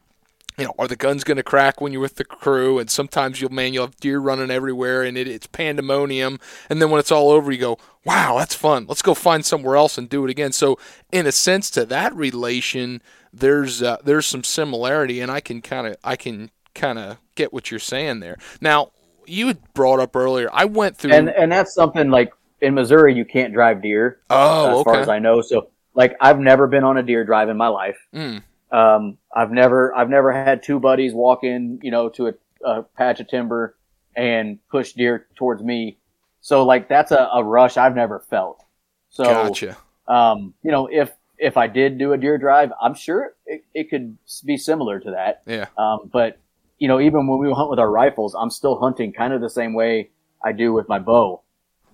you know, are the guns going to crack when you're with the crew? And sometimes you'll, man, you'll have deer running everywhere and it, it's pandemonium. And then when it's all over, you go, wow, that's fun. Let's go find somewhere else and do it again. So, in a sense, to that relation, there's uh, there's some similarity, and I can kind of I can kind of get what you're saying there. Now, you had brought up earlier, I went through, And and that's something like in Missouri you can't drive deer. oh, as far as I know. So like I've never been on a deer drive in my life. Mm. Um, I've never I've never had two buddies walk in, you know, to a, a patch of timber and push deer towards me. So like that's a, a rush I've never felt. So gotcha. um, you know, if if I did do a deer drive, I'm sure it, it could be similar to that. Yeah, Um, but you know, even when we hunt with our rifles, I'm still hunting kind of the same way I do with my bow.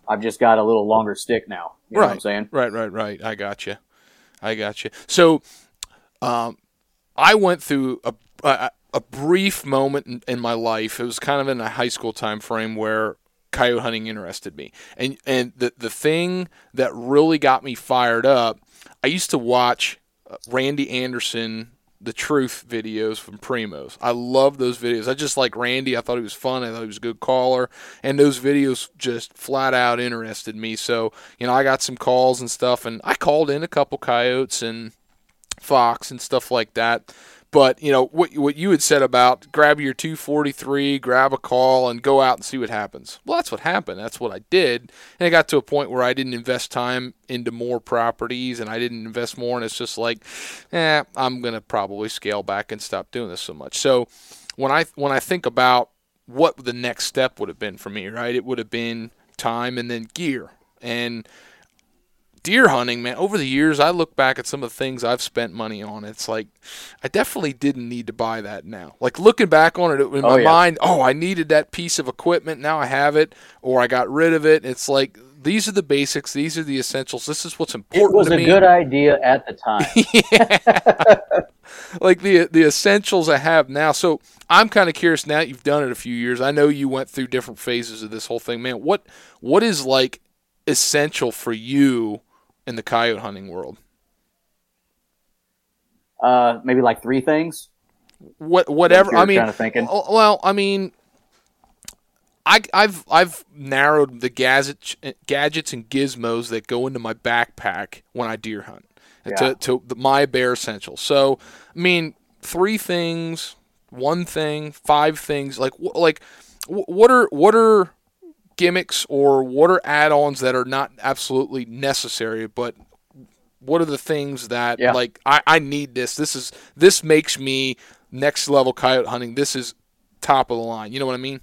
I've just got a little longer stick now. You right. know what I'm saying? Right, right, right. I got you. I got you. So, um, I went through a, a, a brief moment in, in, my life. It was kind of in a high school time frame where coyote hunting interested me, and and the the thing that really got me fired up. I used to watch uh, Randy Anderson the truth videos from Primos. I love those videos. I just like Randy. I thought he was fun. I thought he was a good caller. And those videos just flat out interested me. So, you know, I got some calls and stuff and I called in a couple coyotes and fox and stuff like that. But you know what what you had said about grab your 243, grab a call, and go out and see what happens. Well, that's what happened. That's what I did, and it got to a point where I didn't invest time into more properties, and I didn't invest more, and it's just like, eh, I'm gonna probably scale back and stop doing this so much. So when I when I think about what the next step would have been for me, right? It would have been time and then gear. And deer hunting, man, over the years, I look back at some of the things I've spent money on. It's like, I definitely didn't need to buy that now. Like looking back on it in oh, my yeah. mind, oh, I needed that piece of equipment. Now I have it, or I got rid of it. It's like, these are the basics. These are the essentials. This is what's important. It was a me. good idea at the time. like the the essentials I have now. So I'm kind of curious now. You've done it a few years. I know you went through different phases of this whole thing, man. What what is like essential for you in the coyote hunting world? Uh, maybe like three things. What whatever. I mean, kind of thinking. well, I mean, I, have I've narrowed the gadgets gadgets and gizmos that go into my backpack when I deer hunt yeah. to to the, my bare essentials. So, I mean, three things, one thing, five things. Like like what are what are gimmicks or what are add-ons that are not absolutely necessary, but what are the things that yeah. like I, I need this. This is this makes me next level coyote hunting. This is top of the line. You know what I mean?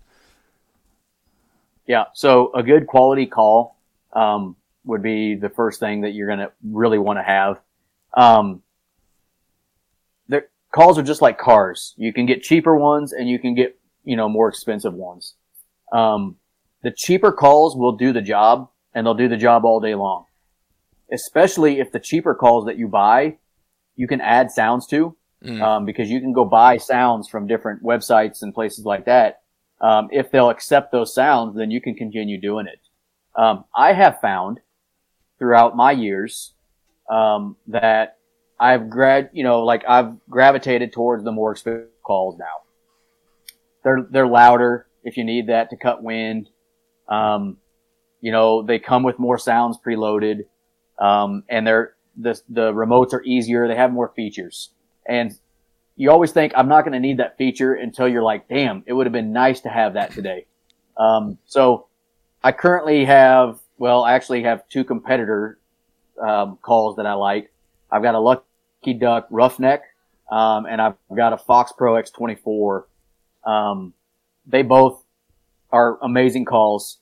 Yeah. So a good quality call um, would be the first thing that you're going to really want to have. Um, the calls are just like cars. You can get cheaper ones and you can get you know more expensive ones. Um, the cheaper calls will do the job and they'll do the job all day long. Especially if the cheaper calls that you buy, you can add sounds to, mm. um, because you can go buy sounds from different websites and places like that. Um, if they'll accept those sounds, then you can continue doing it. Um, I have found throughout my years, um, that I've grad, you know, like I've gravitated towards the more expensive calls now. They're, they're louder if you need that to cut wind. Um, you know, they come with more sounds preloaded, um, and they're the the remotes are easier. They have more features, and you always think I'm not going to need that feature until you're like, damn, it would have been nice to have that today. Um, so I currently have, well, I actually have two competitor um, calls that I like. I've got a Lucky Duck Roughneck, um, and I've got a Fox Pro X24. Um, they both are amazing calls.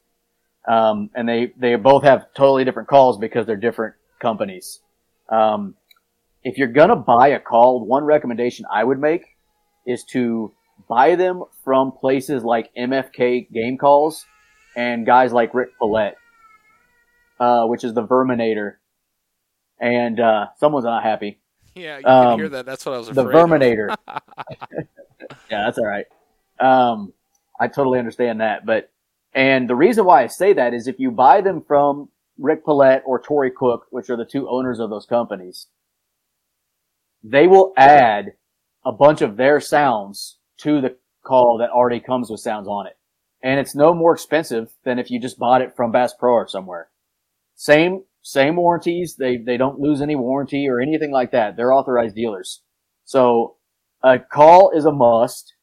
Um, and they, they both have totally different calls because they're different companies. Um, if you're gonna buy a call, one recommendation I would make is to buy them from places like MFK Game Calls and guys like Rick Paulette, uh, which is the Verminator. And uh, someone's not happy. Yeah, you um, can hear that. That's what I was. The Verminator. yeah, that's all right. Um, I totally understand that, but and the reason why I say that is if you buy them from Rick Paulette or Tory Cook, which are the two owners of those companies, they will add a bunch of their sounds to the call that already comes with sounds on it. And it's no more expensive than if you just bought it from Bass Pro or somewhere. Same, same warranties. They, they don't lose any warranty or anything like that. They're authorized dealers. So a call is a must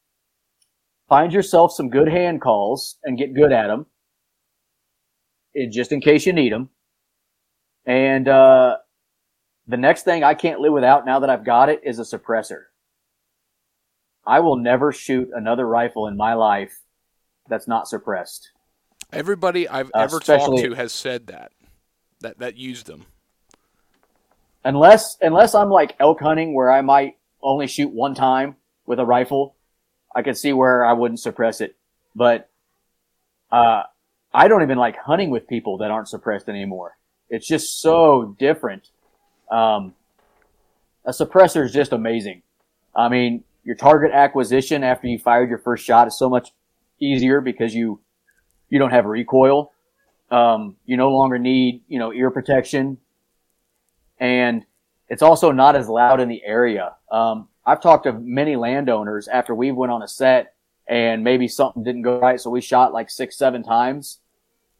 find yourself some good hand calls and get good at them, in, just in case you need them. And uh, the next thing I can't live without now that I've got it is a suppressor. I will never shoot another rifle in my life that's not suppressed. Everybody I've uh, ever talked to has said that that that used them. Unless unless I'm like elk hunting where I might only shoot one time with a rifle, I can see where I wouldn't suppress it, but uh, I don't even like hunting with people that aren't suppressed anymore. It's just so different. Um, a suppressor is just amazing. I mean, your target acquisition after you fired your first shot is so much easier because you you don't have recoil. Um, you no longer need you know ear protection, and it's also not as loud in the area. Um, I've talked to many landowners after we went on a set and maybe something didn't go right, so we shot like six, seven times.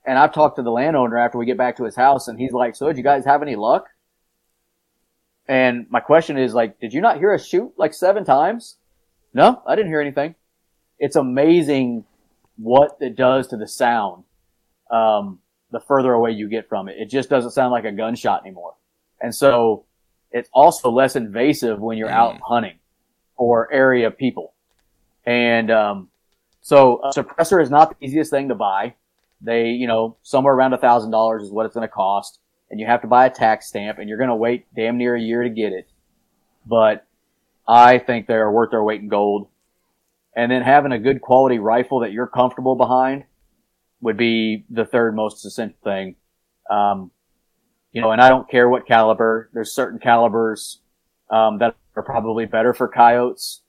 And I've talked to the landowner after we get back to his house, and he's like, "So, did you guys have any luck?" And my question is like, "Did you not hear us shoot like seven times?" No, I didn't hear anything. It's amazing what it does to the sound. Um, the further away you get from it, it just doesn't sound like a gunshot anymore. And so it's also less invasive when you're out hunting or area people. And um, so a suppressor is not the easiest thing to buy. They, you know, somewhere around a thousand dollars is what it's going to cost, and you have to buy a tax stamp, and you're going to wait damn near a year to get it. But I think they're worth their weight in gold. And then having a good quality rifle that you're comfortable behind would be the third most essential thing. Um, you know, and I don't care what caliber. There's certain calibers um, that are probably better for coyotes,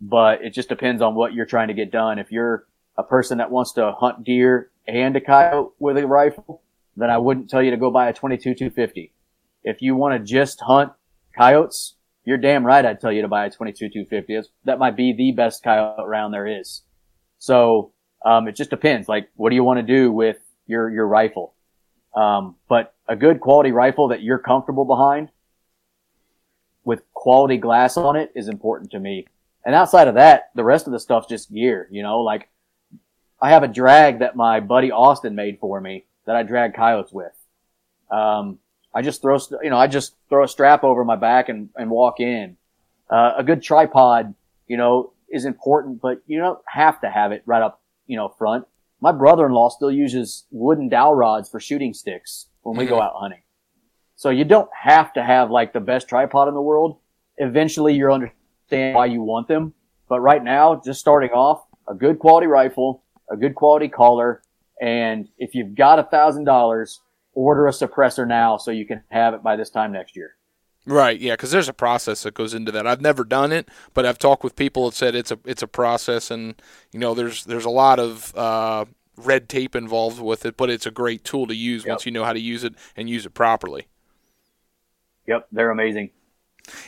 but it just depends on what you're trying to get done. If you're a person that wants to hunt deer and a coyote with a rifle, then I wouldn't tell you to go buy a 22 250. If you want to just hunt coyotes, you're damn right I'd tell you to buy a 22 250. That might be the best coyote round there is. So, um, it just depends. Like, what do you want to do with your, your rifle? Um, but a good quality rifle that you're comfortable behind with quality glass on it is important to me. And outside of that, the rest of the stuff's just gear, you know, like I have a drag that my buddy Austin made for me that I drag coyotes with. Um, I just throw, you know, I just throw a strap over my back and, and walk in. Uh, a good tripod, you know, is important, but you don't have to have it right up, you know, front. My brother-in-law still uses wooden dowel rods for shooting sticks when we go mm-hmm. out hunting. So you don't have to have like the best tripod in the world. Eventually you'll understand why you want them. But right now, just starting off, a good quality rifle, a good quality caller, and if you've got a thousand dollars, order a suppressor now so you can have it by this time next year. Right, yeah, because there's a process that goes into that. I've never done it, but I've talked with people that said it's a it's a process, and you know, there's there's a lot of uh, red tape involved with it, but it's a great tool to use Yep. once you know how to use it and use it properly. Yep, they're amazing.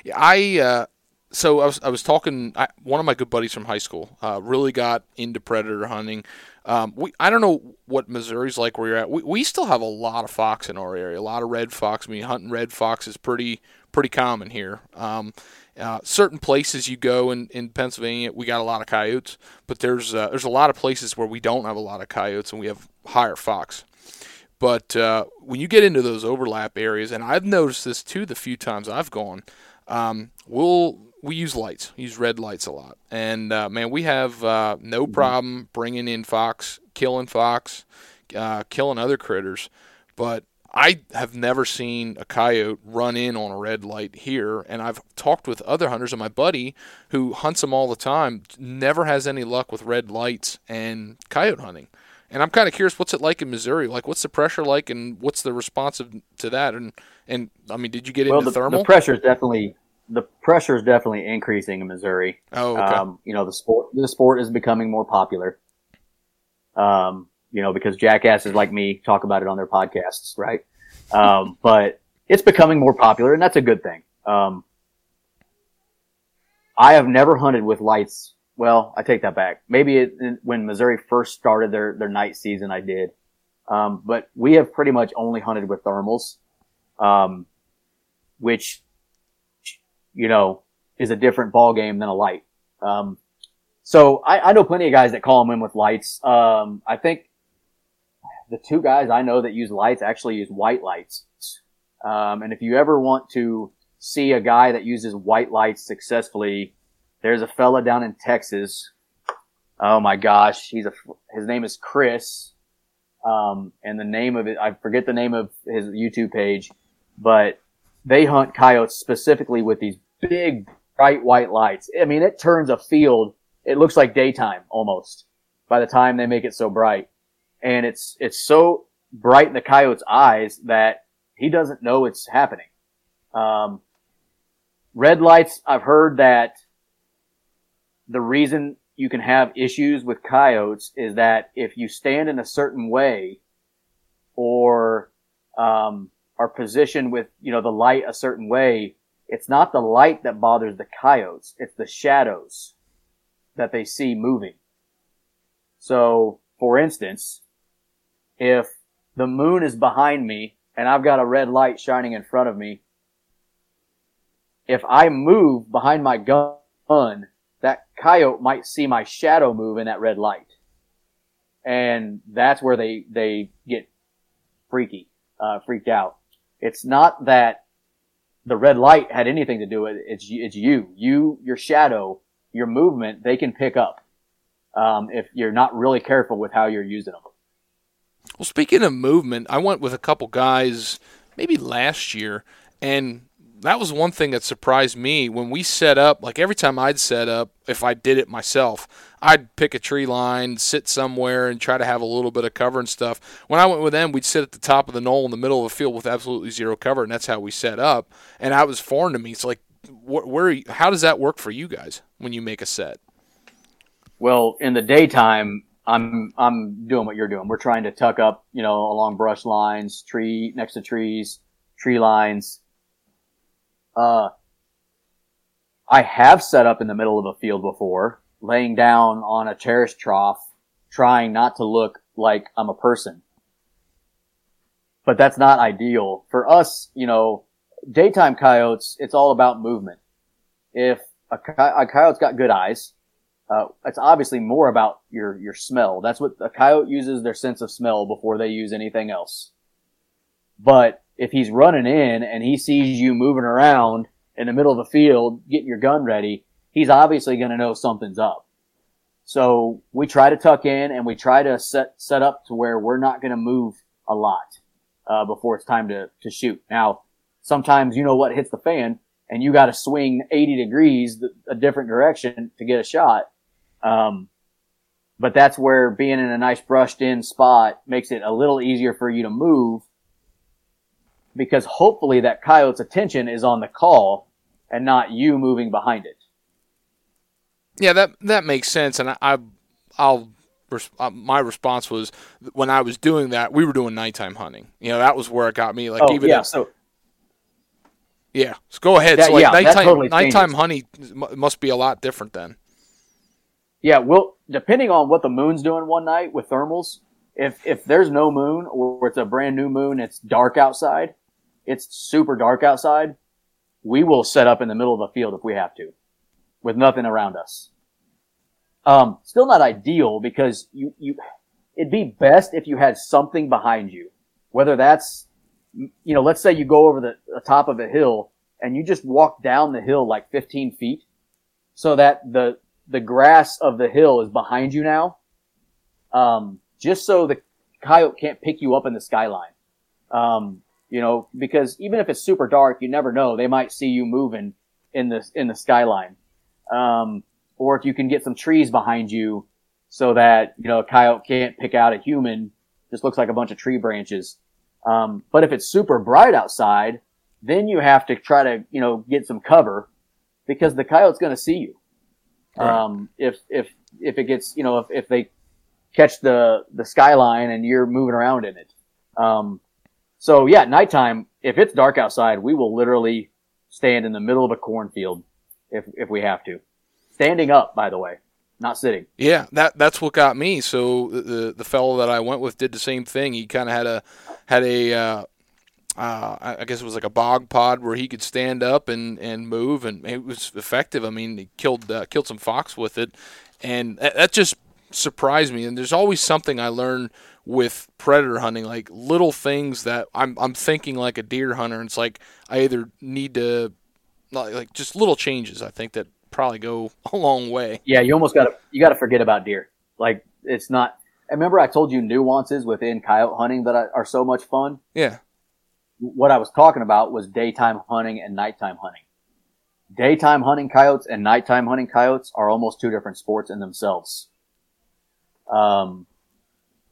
Yeah, I uh, so I was I was talking. I, one of my good buddies from high school uh, really got into predator hunting. Um, we I don't know what Missouri's like where you're at. We, we still have a lot of fox in our area, a lot of red fox. I mean, hunting red fox is pretty pretty common here. Um, uh, certain places you go in, in Pennsylvania, we got a lot of coyotes, but there's uh, there's a lot of places where we don't have a lot of coyotes and we have higher fox. But uh, when you get into those overlap areas, and I've noticed this too the few times I've gone, um, we'll we use lights, use red lights a lot, and uh, man, we have uh, no problem bringing in fox, killing fox, uh, killing other critters, but I have never seen a coyote run in on a red light here, and I've talked with other hunters, and my buddy who hunts them all the time never has any luck with red lights and coyote hunting. And I'm kind of curious, what's it like in Missouri? Like, what's the pressure like, and what's the responsive to that? And and I mean, did you get well, into the, thermal? the pressure is definitely the pressure is definitely increasing in Missouri. oh, okay. Um, you know, the sport the sport is becoming more popular. Um, you know, because jackasses like me talk about it on their podcasts, right? Um, but it's becoming more popular, and that's a good thing. Um, I have never hunted with lights. Well, I take that back. Maybe it, when Missouri first started their their night season, I did. Um, but we have pretty much only hunted with thermals, um, which you know is a different ball game than a light. Um, so I, I know plenty of guys that call them in with lights. Um, I think the two guys I know that use lights actually use white lights. Um, and if you ever want to see a guy that uses white lights successfully, there's a fella down in Texas. Oh my gosh, he's a his name is Chris, um, and the name of it I forget the name of his YouTube page, but they hunt coyotes specifically with these big bright white lights. I mean, it turns a field it looks like daytime almost by the time they make it so bright. And it's, it's so bright in the coyote's eyes that he doesn't know it's happening. Um, red lights, I've heard that the reason you can have issues with coyotes is that if you stand in a certain way or um, are positioned with you know the light a certain way, it's not the light that bothers the coyotes; it's the shadows that they see moving. So, for instance, if the moon is behind me and I've got a red light shining in front of me, if I move behind my gun, that coyote might see my shadow move in that red light. And that's where they, they get freaky, uh, freaked out. It's not that the red light had anything to do with it. It's, it's you. You, your shadow, your movement, they can pick up. Um, if you're not really careful with how you're using them. Well, speaking of movement, I went with a couple guys maybe last year, and that was one thing that surprised me when we set up. Like every time I'd set up, if I did it myself, I'd pick a tree line, sit somewhere, and try to have a little bit of cover and stuff. When I went with them, we'd sit at the top of the knoll in the middle of a field with absolutely zero cover, and that's how we set up. And that was foreign to me. It's like, where, where how does that work for you guys when you make a set? Well, in the daytime, I'm I'm doing what you're doing. We're trying to tuck up, you know, along brush lines, tree next to trees, tree lines uh, I have set up in the middle of a field before, laying down on a terrace trough, trying not to look like I'm a person. But that's not ideal. For us, you know, daytime coyotes, it's all about movement. If a, a coyote's got good eyes, uh, it's obviously more about your, your smell. That's what a coyote uses their sense of smell before they use anything else. But if he's running in and he sees you moving around in the middle of the field, getting your gun ready, he's obviously going to know something's up. So we try to tuck in and we try to set, set up to where we're not going to move a lot, uh, before it's time to, to shoot. Now, sometimes you know what hits the fan and you got to swing 80 degrees a different direction to get a shot. Um, but that's where being in a nice brushed in spot makes it a little easier for you to move because hopefully that coyote's attention is on the call and not you moving behind it. Yeah, that that makes sense, and I, I I'll uh, my response was when I was doing that, we were doing nighttime hunting. You know, that was where it got me. Like oh, even yeah, if, so yeah, so go ahead. That, so like yeah, nighttime totally nighttime hunting must be a lot different then. Yeah, well, depending on what the moon's doing one night with thermals, if if there's no moon or it's a brand new moon, it's dark outside it's super dark outside, we will set up in the middle of a field if we have to, with nothing around us. Um, still not ideal because you, you, it'd be best if you had something behind you, whether that's, you know, let's say you go over the, the top of a hill and you just walk down the hill like 15 feet so that the, the grass of the hill is behind you now. Um, just so the coyote can't pick you up in the skyline. Um, you know, because even if it's super dark, you never know. They might see you moving in the, in the skyline. Um, or if you can get some trees behind you so that, you know, a coyote can't pick out a human, just looks like a bunch of tree branches. Um, but if it's super bright outside, then you have to try to, you know, get some cover because the coyote's going to see you. Right. Um, if, if, if it gets, you know, if, if they catch the, the skyline and you're moving around in it. Um, so yeah, nighttime, if it's dark outside, we will literally stand in the middle of a cornfield if, if we have to. Standing up, by the way, not sitting. Yeah, that that's what got me. So the the fellow that I went with did the same thing. He kind of had a had a uh, uh, I guess it was like a bog pod where he could stand up and, and move, and it was effective. I mean, he killed uh, killed some fox with it, and that, just surprised me. And there's always something I learn with predator hunting, like little things that I'm I'm thinking like a deer hunter. And it's like I either need to like just little changes. I think that probably go a long way. Yeah, you almost got to you got to forget about deer. Like it's not. I remember I told you nuances within coyote hunting that are so much fun. Yeah. What I was talking about was daytime hunting and nighttime hunting. daytime hunting coyotes and nighttime hunting coyotes are almost two different sports in themselves. Um,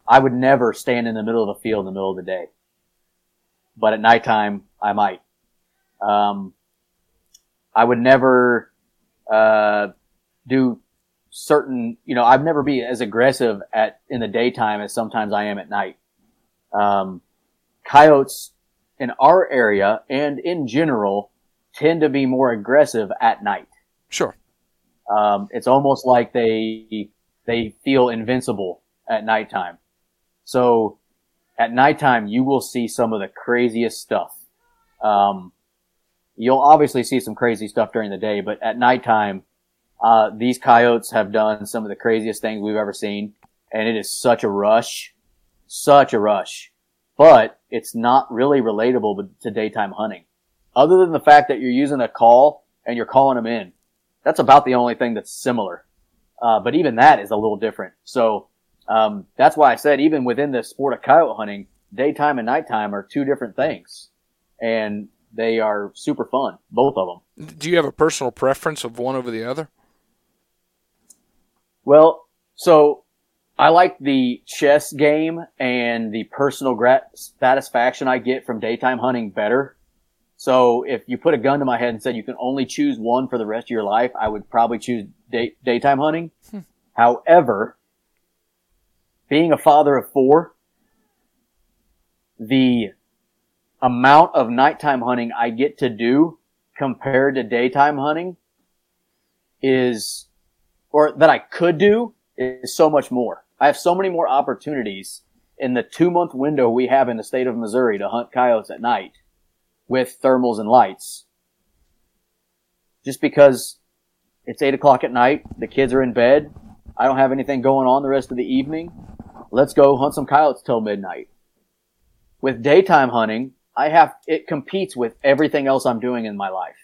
I would never stand in the middle of a field in the middle of the day, but at nighttime I might. Um, I would never uh, do certain, you know, I'd never be as aggressive at in the daytime as sometimes I am at night. Um, coyotes in our area and in general tend to be more aggressive at night. Sure. Um, it's almost like they they feel invincible at nighttime. So at nighttime, you will see some of the craziest stuff. Um, you'll obviously see some crazy stuff during the day, but at nighttime, uh, these coyotes have done some of the craziest things we've ever seen, and it is such a rush, such a rush. But it's not really relatable to daytime hunting, other than the fact that you're using a call and you're calling them in. That's about the only thing that's similar. Uh, but even that is a little different. So um, that's why I said even within the sport of coyote hunting, daytime and nighttime are two different things, and they are super fun, both of them. Do you have a personal preference of one over the other? Well, so I like the chess game and the personal grat- satisfaction I get from daytime hunting better. So if you put a gun to my head and said you can only choose one for the rest of your life, I would probably choose day- daytime hunting. Hmm. However, being a father of four, the amount of nighttime hunting I get to do compared to daytime hunting is, or that I could do is so much more. I have so many more opportunities in the two month window we have in the state of Missouri to hunt coyotes at night with thermals and lights. Just because it's eight o'clock at night, the kids are in bed, I don't have anything going on the rest of the evening. Let's go hunt some coyotes till midnight. With daytime hunting, I have, it competes with everything else I'm doing in my life.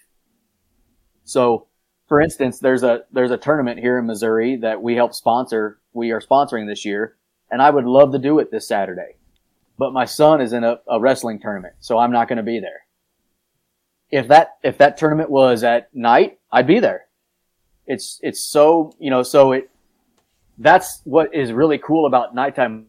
So, for instance, there's a, there's a tournament here in Missouri that we help sponsor. We are sponsoring this year and I would love to do it this Saturday, but my son is in a, a wrestling tournament, so I'm not going to be there. If that, if that tournament was at night, I'd be there. It's, it's so, you know, so it, that's what is really cool about nighttime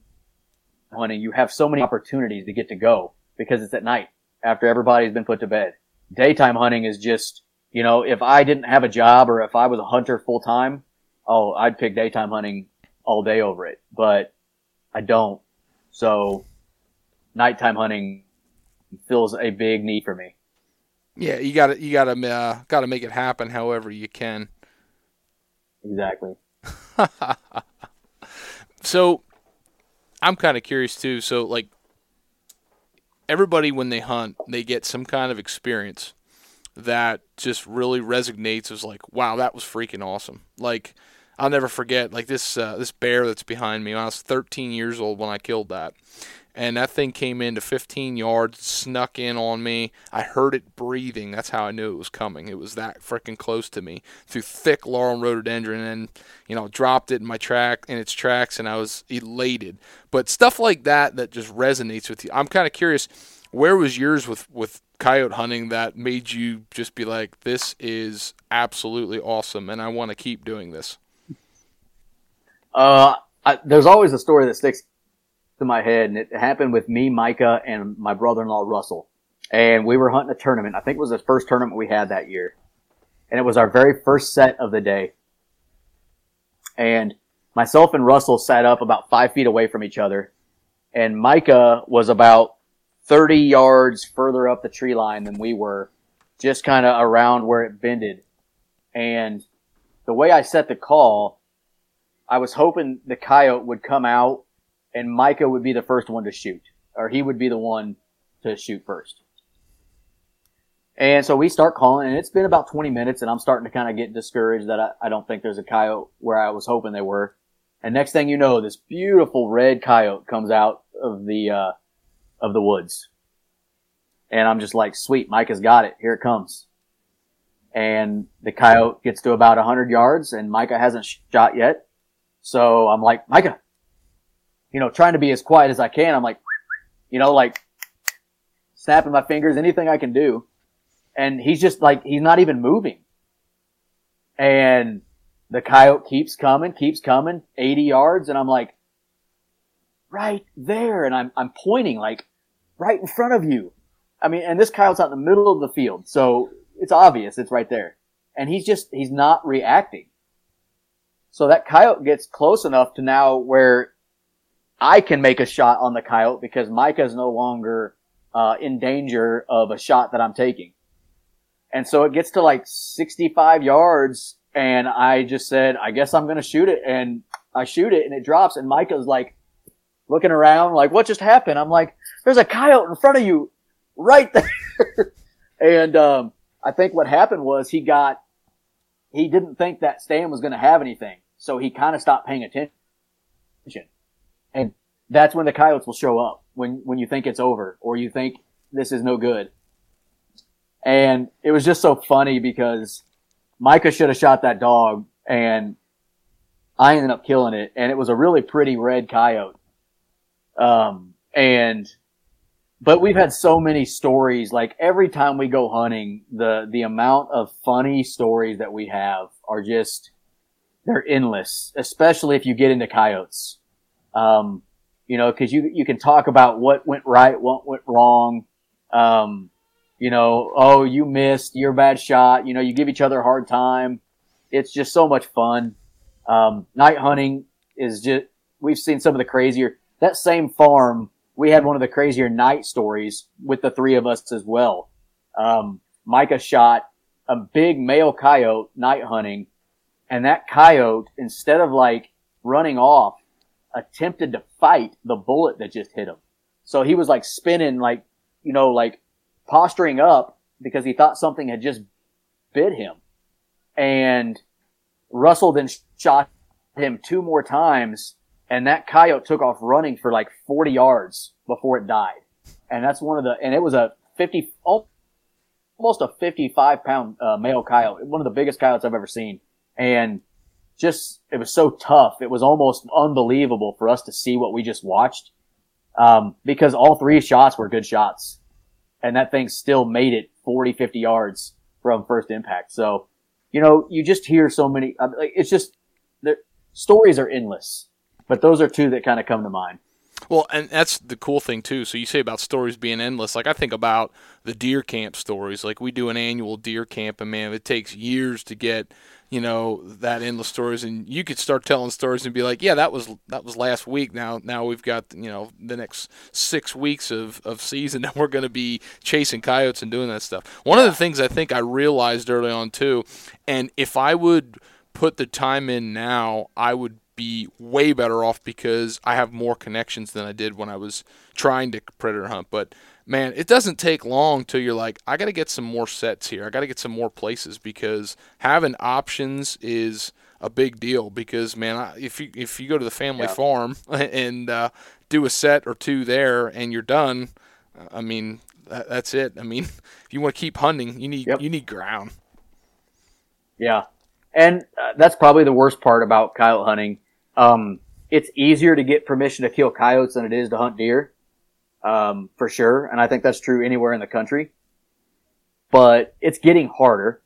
hunting. You have so many opportunities to get to go because it's at night after everybody's been put to bed. Daytime hunting is just, you know, if I didn't have a job or if I was a hunter full time, oh, I'd pick daytime hunting all day over it, but I don't. So nighttime hunting fills a big need for me. Yeah, you got to you got to uh, got to make it happen however you can. Exactly. so I'm kind of curious too. So like everybody when they hunt, they get some kind of experience that just really resonates as like, wow, that was freaking awesome. Like I'll never forget like this uh, this bear that's behind me. I was 13 years old when I killed that and that thing came into 15 yards, snuck in on me. I heard it breathing. That's how I knew it was coming. It was that freaking close to me through thick laurel and rhododendron, and you know dropped it in my track in its tracks, and I was elated. But stuff like that that just resonates with you. I'm kind of curious. Where was yours with with coyote hunting that made you just be like, this is absolutely awesome, and I want to keep doing this? Uh, I, there's always a story that sticks to my head, and it happened with me, Micah, and my brother-in-law Russell. And we were hunting a tournament. I think it was the first tournament we had that year, and it was our very first set of the day. And myself and Russell sat up about five feet away from each other, and Micah was about 30 yards further up the tree line than we were, just kind of around where it bended. And the way I set the call, I was hoping the coyote would come out and Micah would be the first one to shoot, or he would be the one to shoot first. And so we start calling, and it's been about 20 minutes, and I'm starting to kind of get discouraged that I, I don't think there's a coyote where I was hoping they were. And next thing you know, this beautiful red coyote comes out of the uh, of the woods, and I'm just like, "Sweet, Micah's got it. Here it comes." And the coyote gets to about 100 yards, and Micah hasn't shot yet. So I'm like, "Micah, you know, trying to be as quiet as I can. I'm like, you know, like snapping my fingers, anything I can do. And he's just like, he's not even moving. and the coyote keeps coming, keeps coming, 80 yards, and I'm like, right there, and I'm I'm pointing like right in front of you. I mean, and this coyote's out in the middle of the field, so it's obvious it's right there, and he's just he's not reacting. So that coyote gets close enough to now where I can make a shot on the coyote because Micah is no longer uh, in danger of a shot that I'm taking. And so it gets to like 65 yards and I just said, I guess I'm going to shoot it. And I shoot it and it drops and Micah's like looking around like, what just happened? I'm like, there's a coyote in front of you right there. and, um, I think what happened was he got, he didn't think that stand was going to have anything. So he kind of stopped paying attention. And that's when the coyotes will show up when, when you think it's over or you think this is no good. And it was just so funny because Micah should have shot that dog and I ended up killing it. And it was a really pretty red coyote. Um, and, but we've had so many stories. Like every time we go hunting, the, the amount of funny stories that we have are just, they're endless, especially if you get into coyotes. Um, you know, cause you, you can talk about what went right, what went wrong. Um, you know, oh, you missed your bad shot. You know, you give each other a hard time. It's just so much fun. Um, night hunting is just, we've seen some of the crazier, that same farm, we had one of the crazier night stories with the three of us as well. Um, Micah shot a big male coyote night hunting and that coyote, instead of like running off, attempted to fight the bullet that just hit him. So he was like spinning, like, you know, like posturing up because he thought something had just bit him. And Russell then shot him two more times and that coyote took off running for like 40 yards before it died. And that's one of the, and it was a 50, almost a 55 pound uh, male coyote, one of the biggest coyotes I've ever seen. And just, it was so tough. It was almost unbelievable for us to see what we just watched. Um, because all three shots were good shots and that thing still made it 40, 50 yards from first impact. So, you know, you just hear so many, uh, it's just, the stories are endless, but those are two that kind of come to mind. Well, and that's the cool thing too. So you say about stories being endless. Like I think about the deer camp stories. Like we do an annual deer camp, and man, it takes years to get you know that endless stories and you could start telling stories and be like yeah that was that was last week now now we've got you know the next six weeks of, of season and we're going to be chasing coyotes and doing that stuff one of the things i think i realized early on too and if i would put the time in now i would be way better off because i have more connections than i did when i was trying to predator hunt but man, it doesn't take long till you're like, I got to get some more sets here. I got to get some more places because having options is a big deal. Because man, if you if you go to the family yeah. farm and uh, do a set or two there and you're done, uh, I mean, that, that's it. I mean, if you want to keep hunting, you need yep. you need ground. Yeah, and uh, that's probably the worst part about coyote hunting. Um, it's easier to get permission to kill coyotes than it is to hunt deer um, for sure. And I think that's true anywhere in the country. But it's getting harder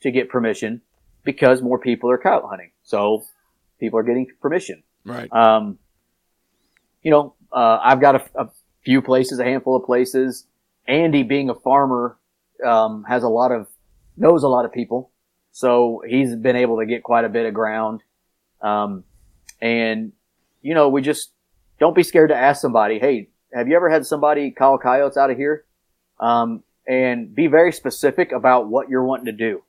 to get permission because more people are coyote hunting. So people are getting permission. Right. Um, you know, uh, I've got a, a, few places, a handful of places. Andy, being a farmer, um, has a lot of, knows a lot of people. So he's been able to get quite a bit of ground. Um, and, you know, we just don't be scared to ask somebody, Hey, have you ever had somebody call coyotes out of here? Um, and be very specific about what you're wanting to do.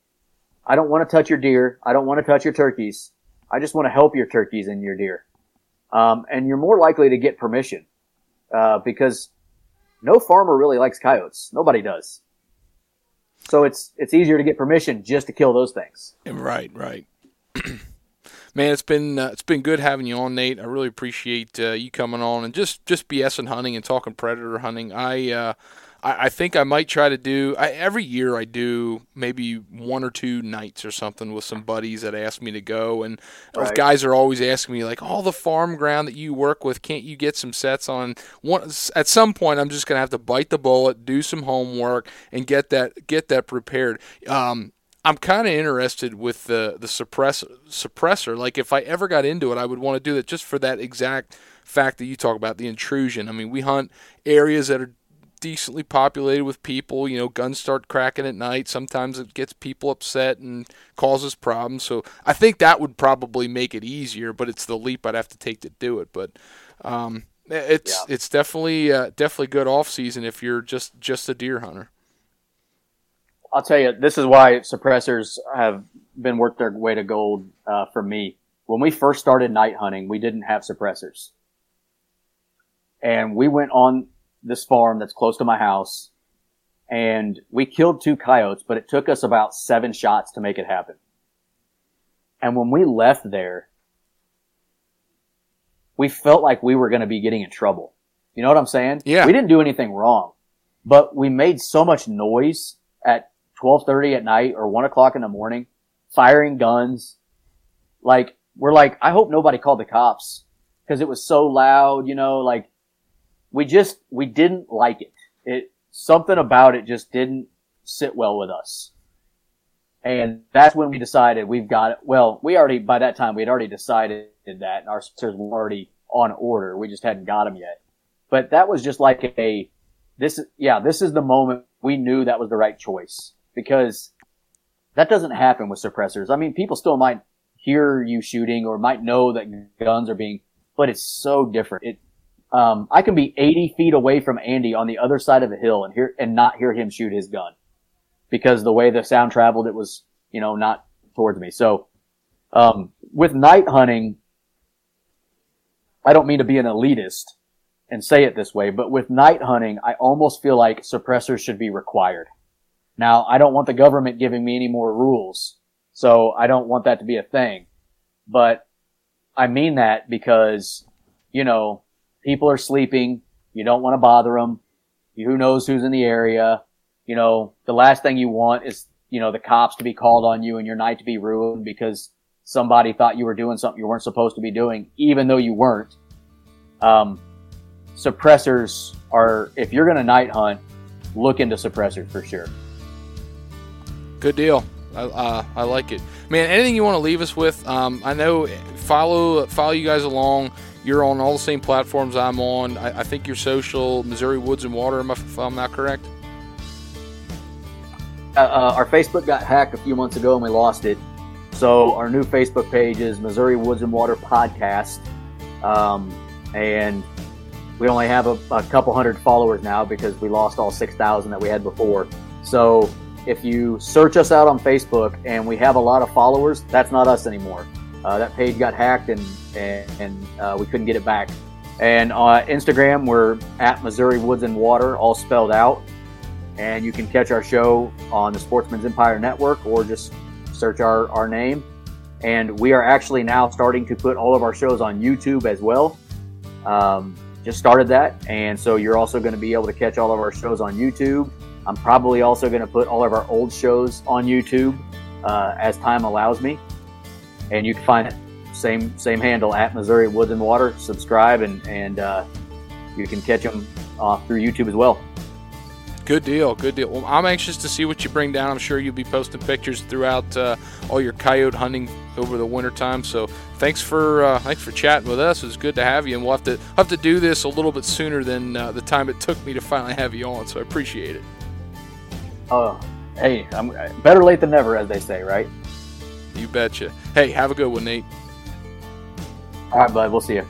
I don't want to touch your deer. I don't want to touch your turkeys. I just want to help your turkeys and your deer. Um, and you're more likely to get permission, uh, because no farmer really likes coyotes. Nobody does. So it's, it's easier to get permission just to kill those things. Right, right. man, it's been uh, it's been good having you on, Nate. I really appreciate uh, you coming on and just just BSing hunting and talking predator hunting. I uh, I, I, think I might try to do I, every year. I do maybe one or two nights or something with some buddies that ask me to go, and those right. guys are always asking me like, all the farm ground that you work with, can't you get some sets on? One at some point, I'm just gonna have to bite the bullet, do some homework, and get that get that prepared. Um, I'm kind of interested with the the suppress suppressor. Like if I ever got into it, I would want to do that just for that exact fact that you talk about the intrusion. I mean, we hunt areas that are decently populated with people. You know, guns start cracking at night. Sometimes it gets people upset and causes problems. So I think that would probably make it easier, but it's the leap I'd have to take to do it. But um, it's yeah. it's definitely uh, definitely good off season if you're just just a deer hunter. I'll tell you, this is why suppressors have been worked their way to gold uh, for me. When we first started night hunting, we didn't have suppressors. And we went on this farm that's close to my house and we killed two coyotes, but it took us about seven shots to make it happen. And when we left there, we felt like we were going to be getting in trouble. You know what I'm saying? Yeah. We didn't do anything wrong, but we made so much noise 1230 at night or one o'clock in the morning, firing guns. Like, we're like, I hope nobody called the cops because it was so loud, you know, like we just, we didn't like it. It, something about it just didn't sit well with us. And that's when we decided we've got it. Well, we already, by that time, we had already decided that and our sensors were already on order. We just hadn't got them yet. But that was just like a, this, yeah, this is the moment we knew that was the right choice because that doesn't happen with suppressors. I mean, people still might hear you shooting or might know that guns are being, but it's so different. It, um, I can be 80 feet away from Andy on the other side of the hill and hear, and not hear him shoot his gun because the way the sound traveled, it was, you know, not towards me. So, um, with night hunting, I don't mean to be an elitist and say it this way, but with night hunting, I almost feel like suppressors should be required. Now, I don't want the government giving me any more rules, so I don't want that to be a thing. But I mean that because, you know, people are sleeping. You don't want to bother them. Who knows who's in the area? You know, the last thing you want is, you know, the cops to be called on you and your night to be ruined because somebody thought you were doing something you weren't supposed to be doing, even though you weren't. Um, suppressors are, if you're going to night hunt, look into suppressors for sure. Good deal. I, uh, I like it, man. Anything you want to leave us with? Um, I know follow follow you guys along. You're on all the same platforms I'm on. I, I think you're social Missouri Woods and Water. If I'm not correct. Uh, uh, our Facebook got hacked a few months ago and we lost it. So our new Facebook page is Missouri Woods and Water Podcast, um, and we only have a, a couple hundred followers now because we lost all six thousand that we had before. So if you search us out on Facebook and we have a lot of followers, that's not us anymore. Uh, that page got hacked and and, and uh, we couldn't get it back. And on uh, Instagram, we're at Missouri Woods and Water, all spelled out. And you can catch our show on the Sportsmen's Empire Network or just search our, our name. And we are actually now starting to put all of our shows on YouTube as well. Um, just started that. And so you're also going to be able to catch all of our shows on YouTube. I'm probably also going to put all of our old shows on YouTube uh, as time allows me. And you can find it same same handle at Missouri Woods and Water. Subscribe and and uh, you can catch them uh, through YouTube as well. Good deal, good deal. Well, I'm anxious to see what you bring down. I'm sure you'll be posting pictures throughout uh, all your coyote hunting over the winter time. So thanks for uh, thanks for chatting with us. It's good to have you, and we'll have to have to do this a little bit sooner than uh, the time it took me to finally have you on. So I appreciate it. Oh, hey, I'm uh, better late than never, as they say, right? You betcha. Hey, have a good one, Nate. All right, bud. We'll see you.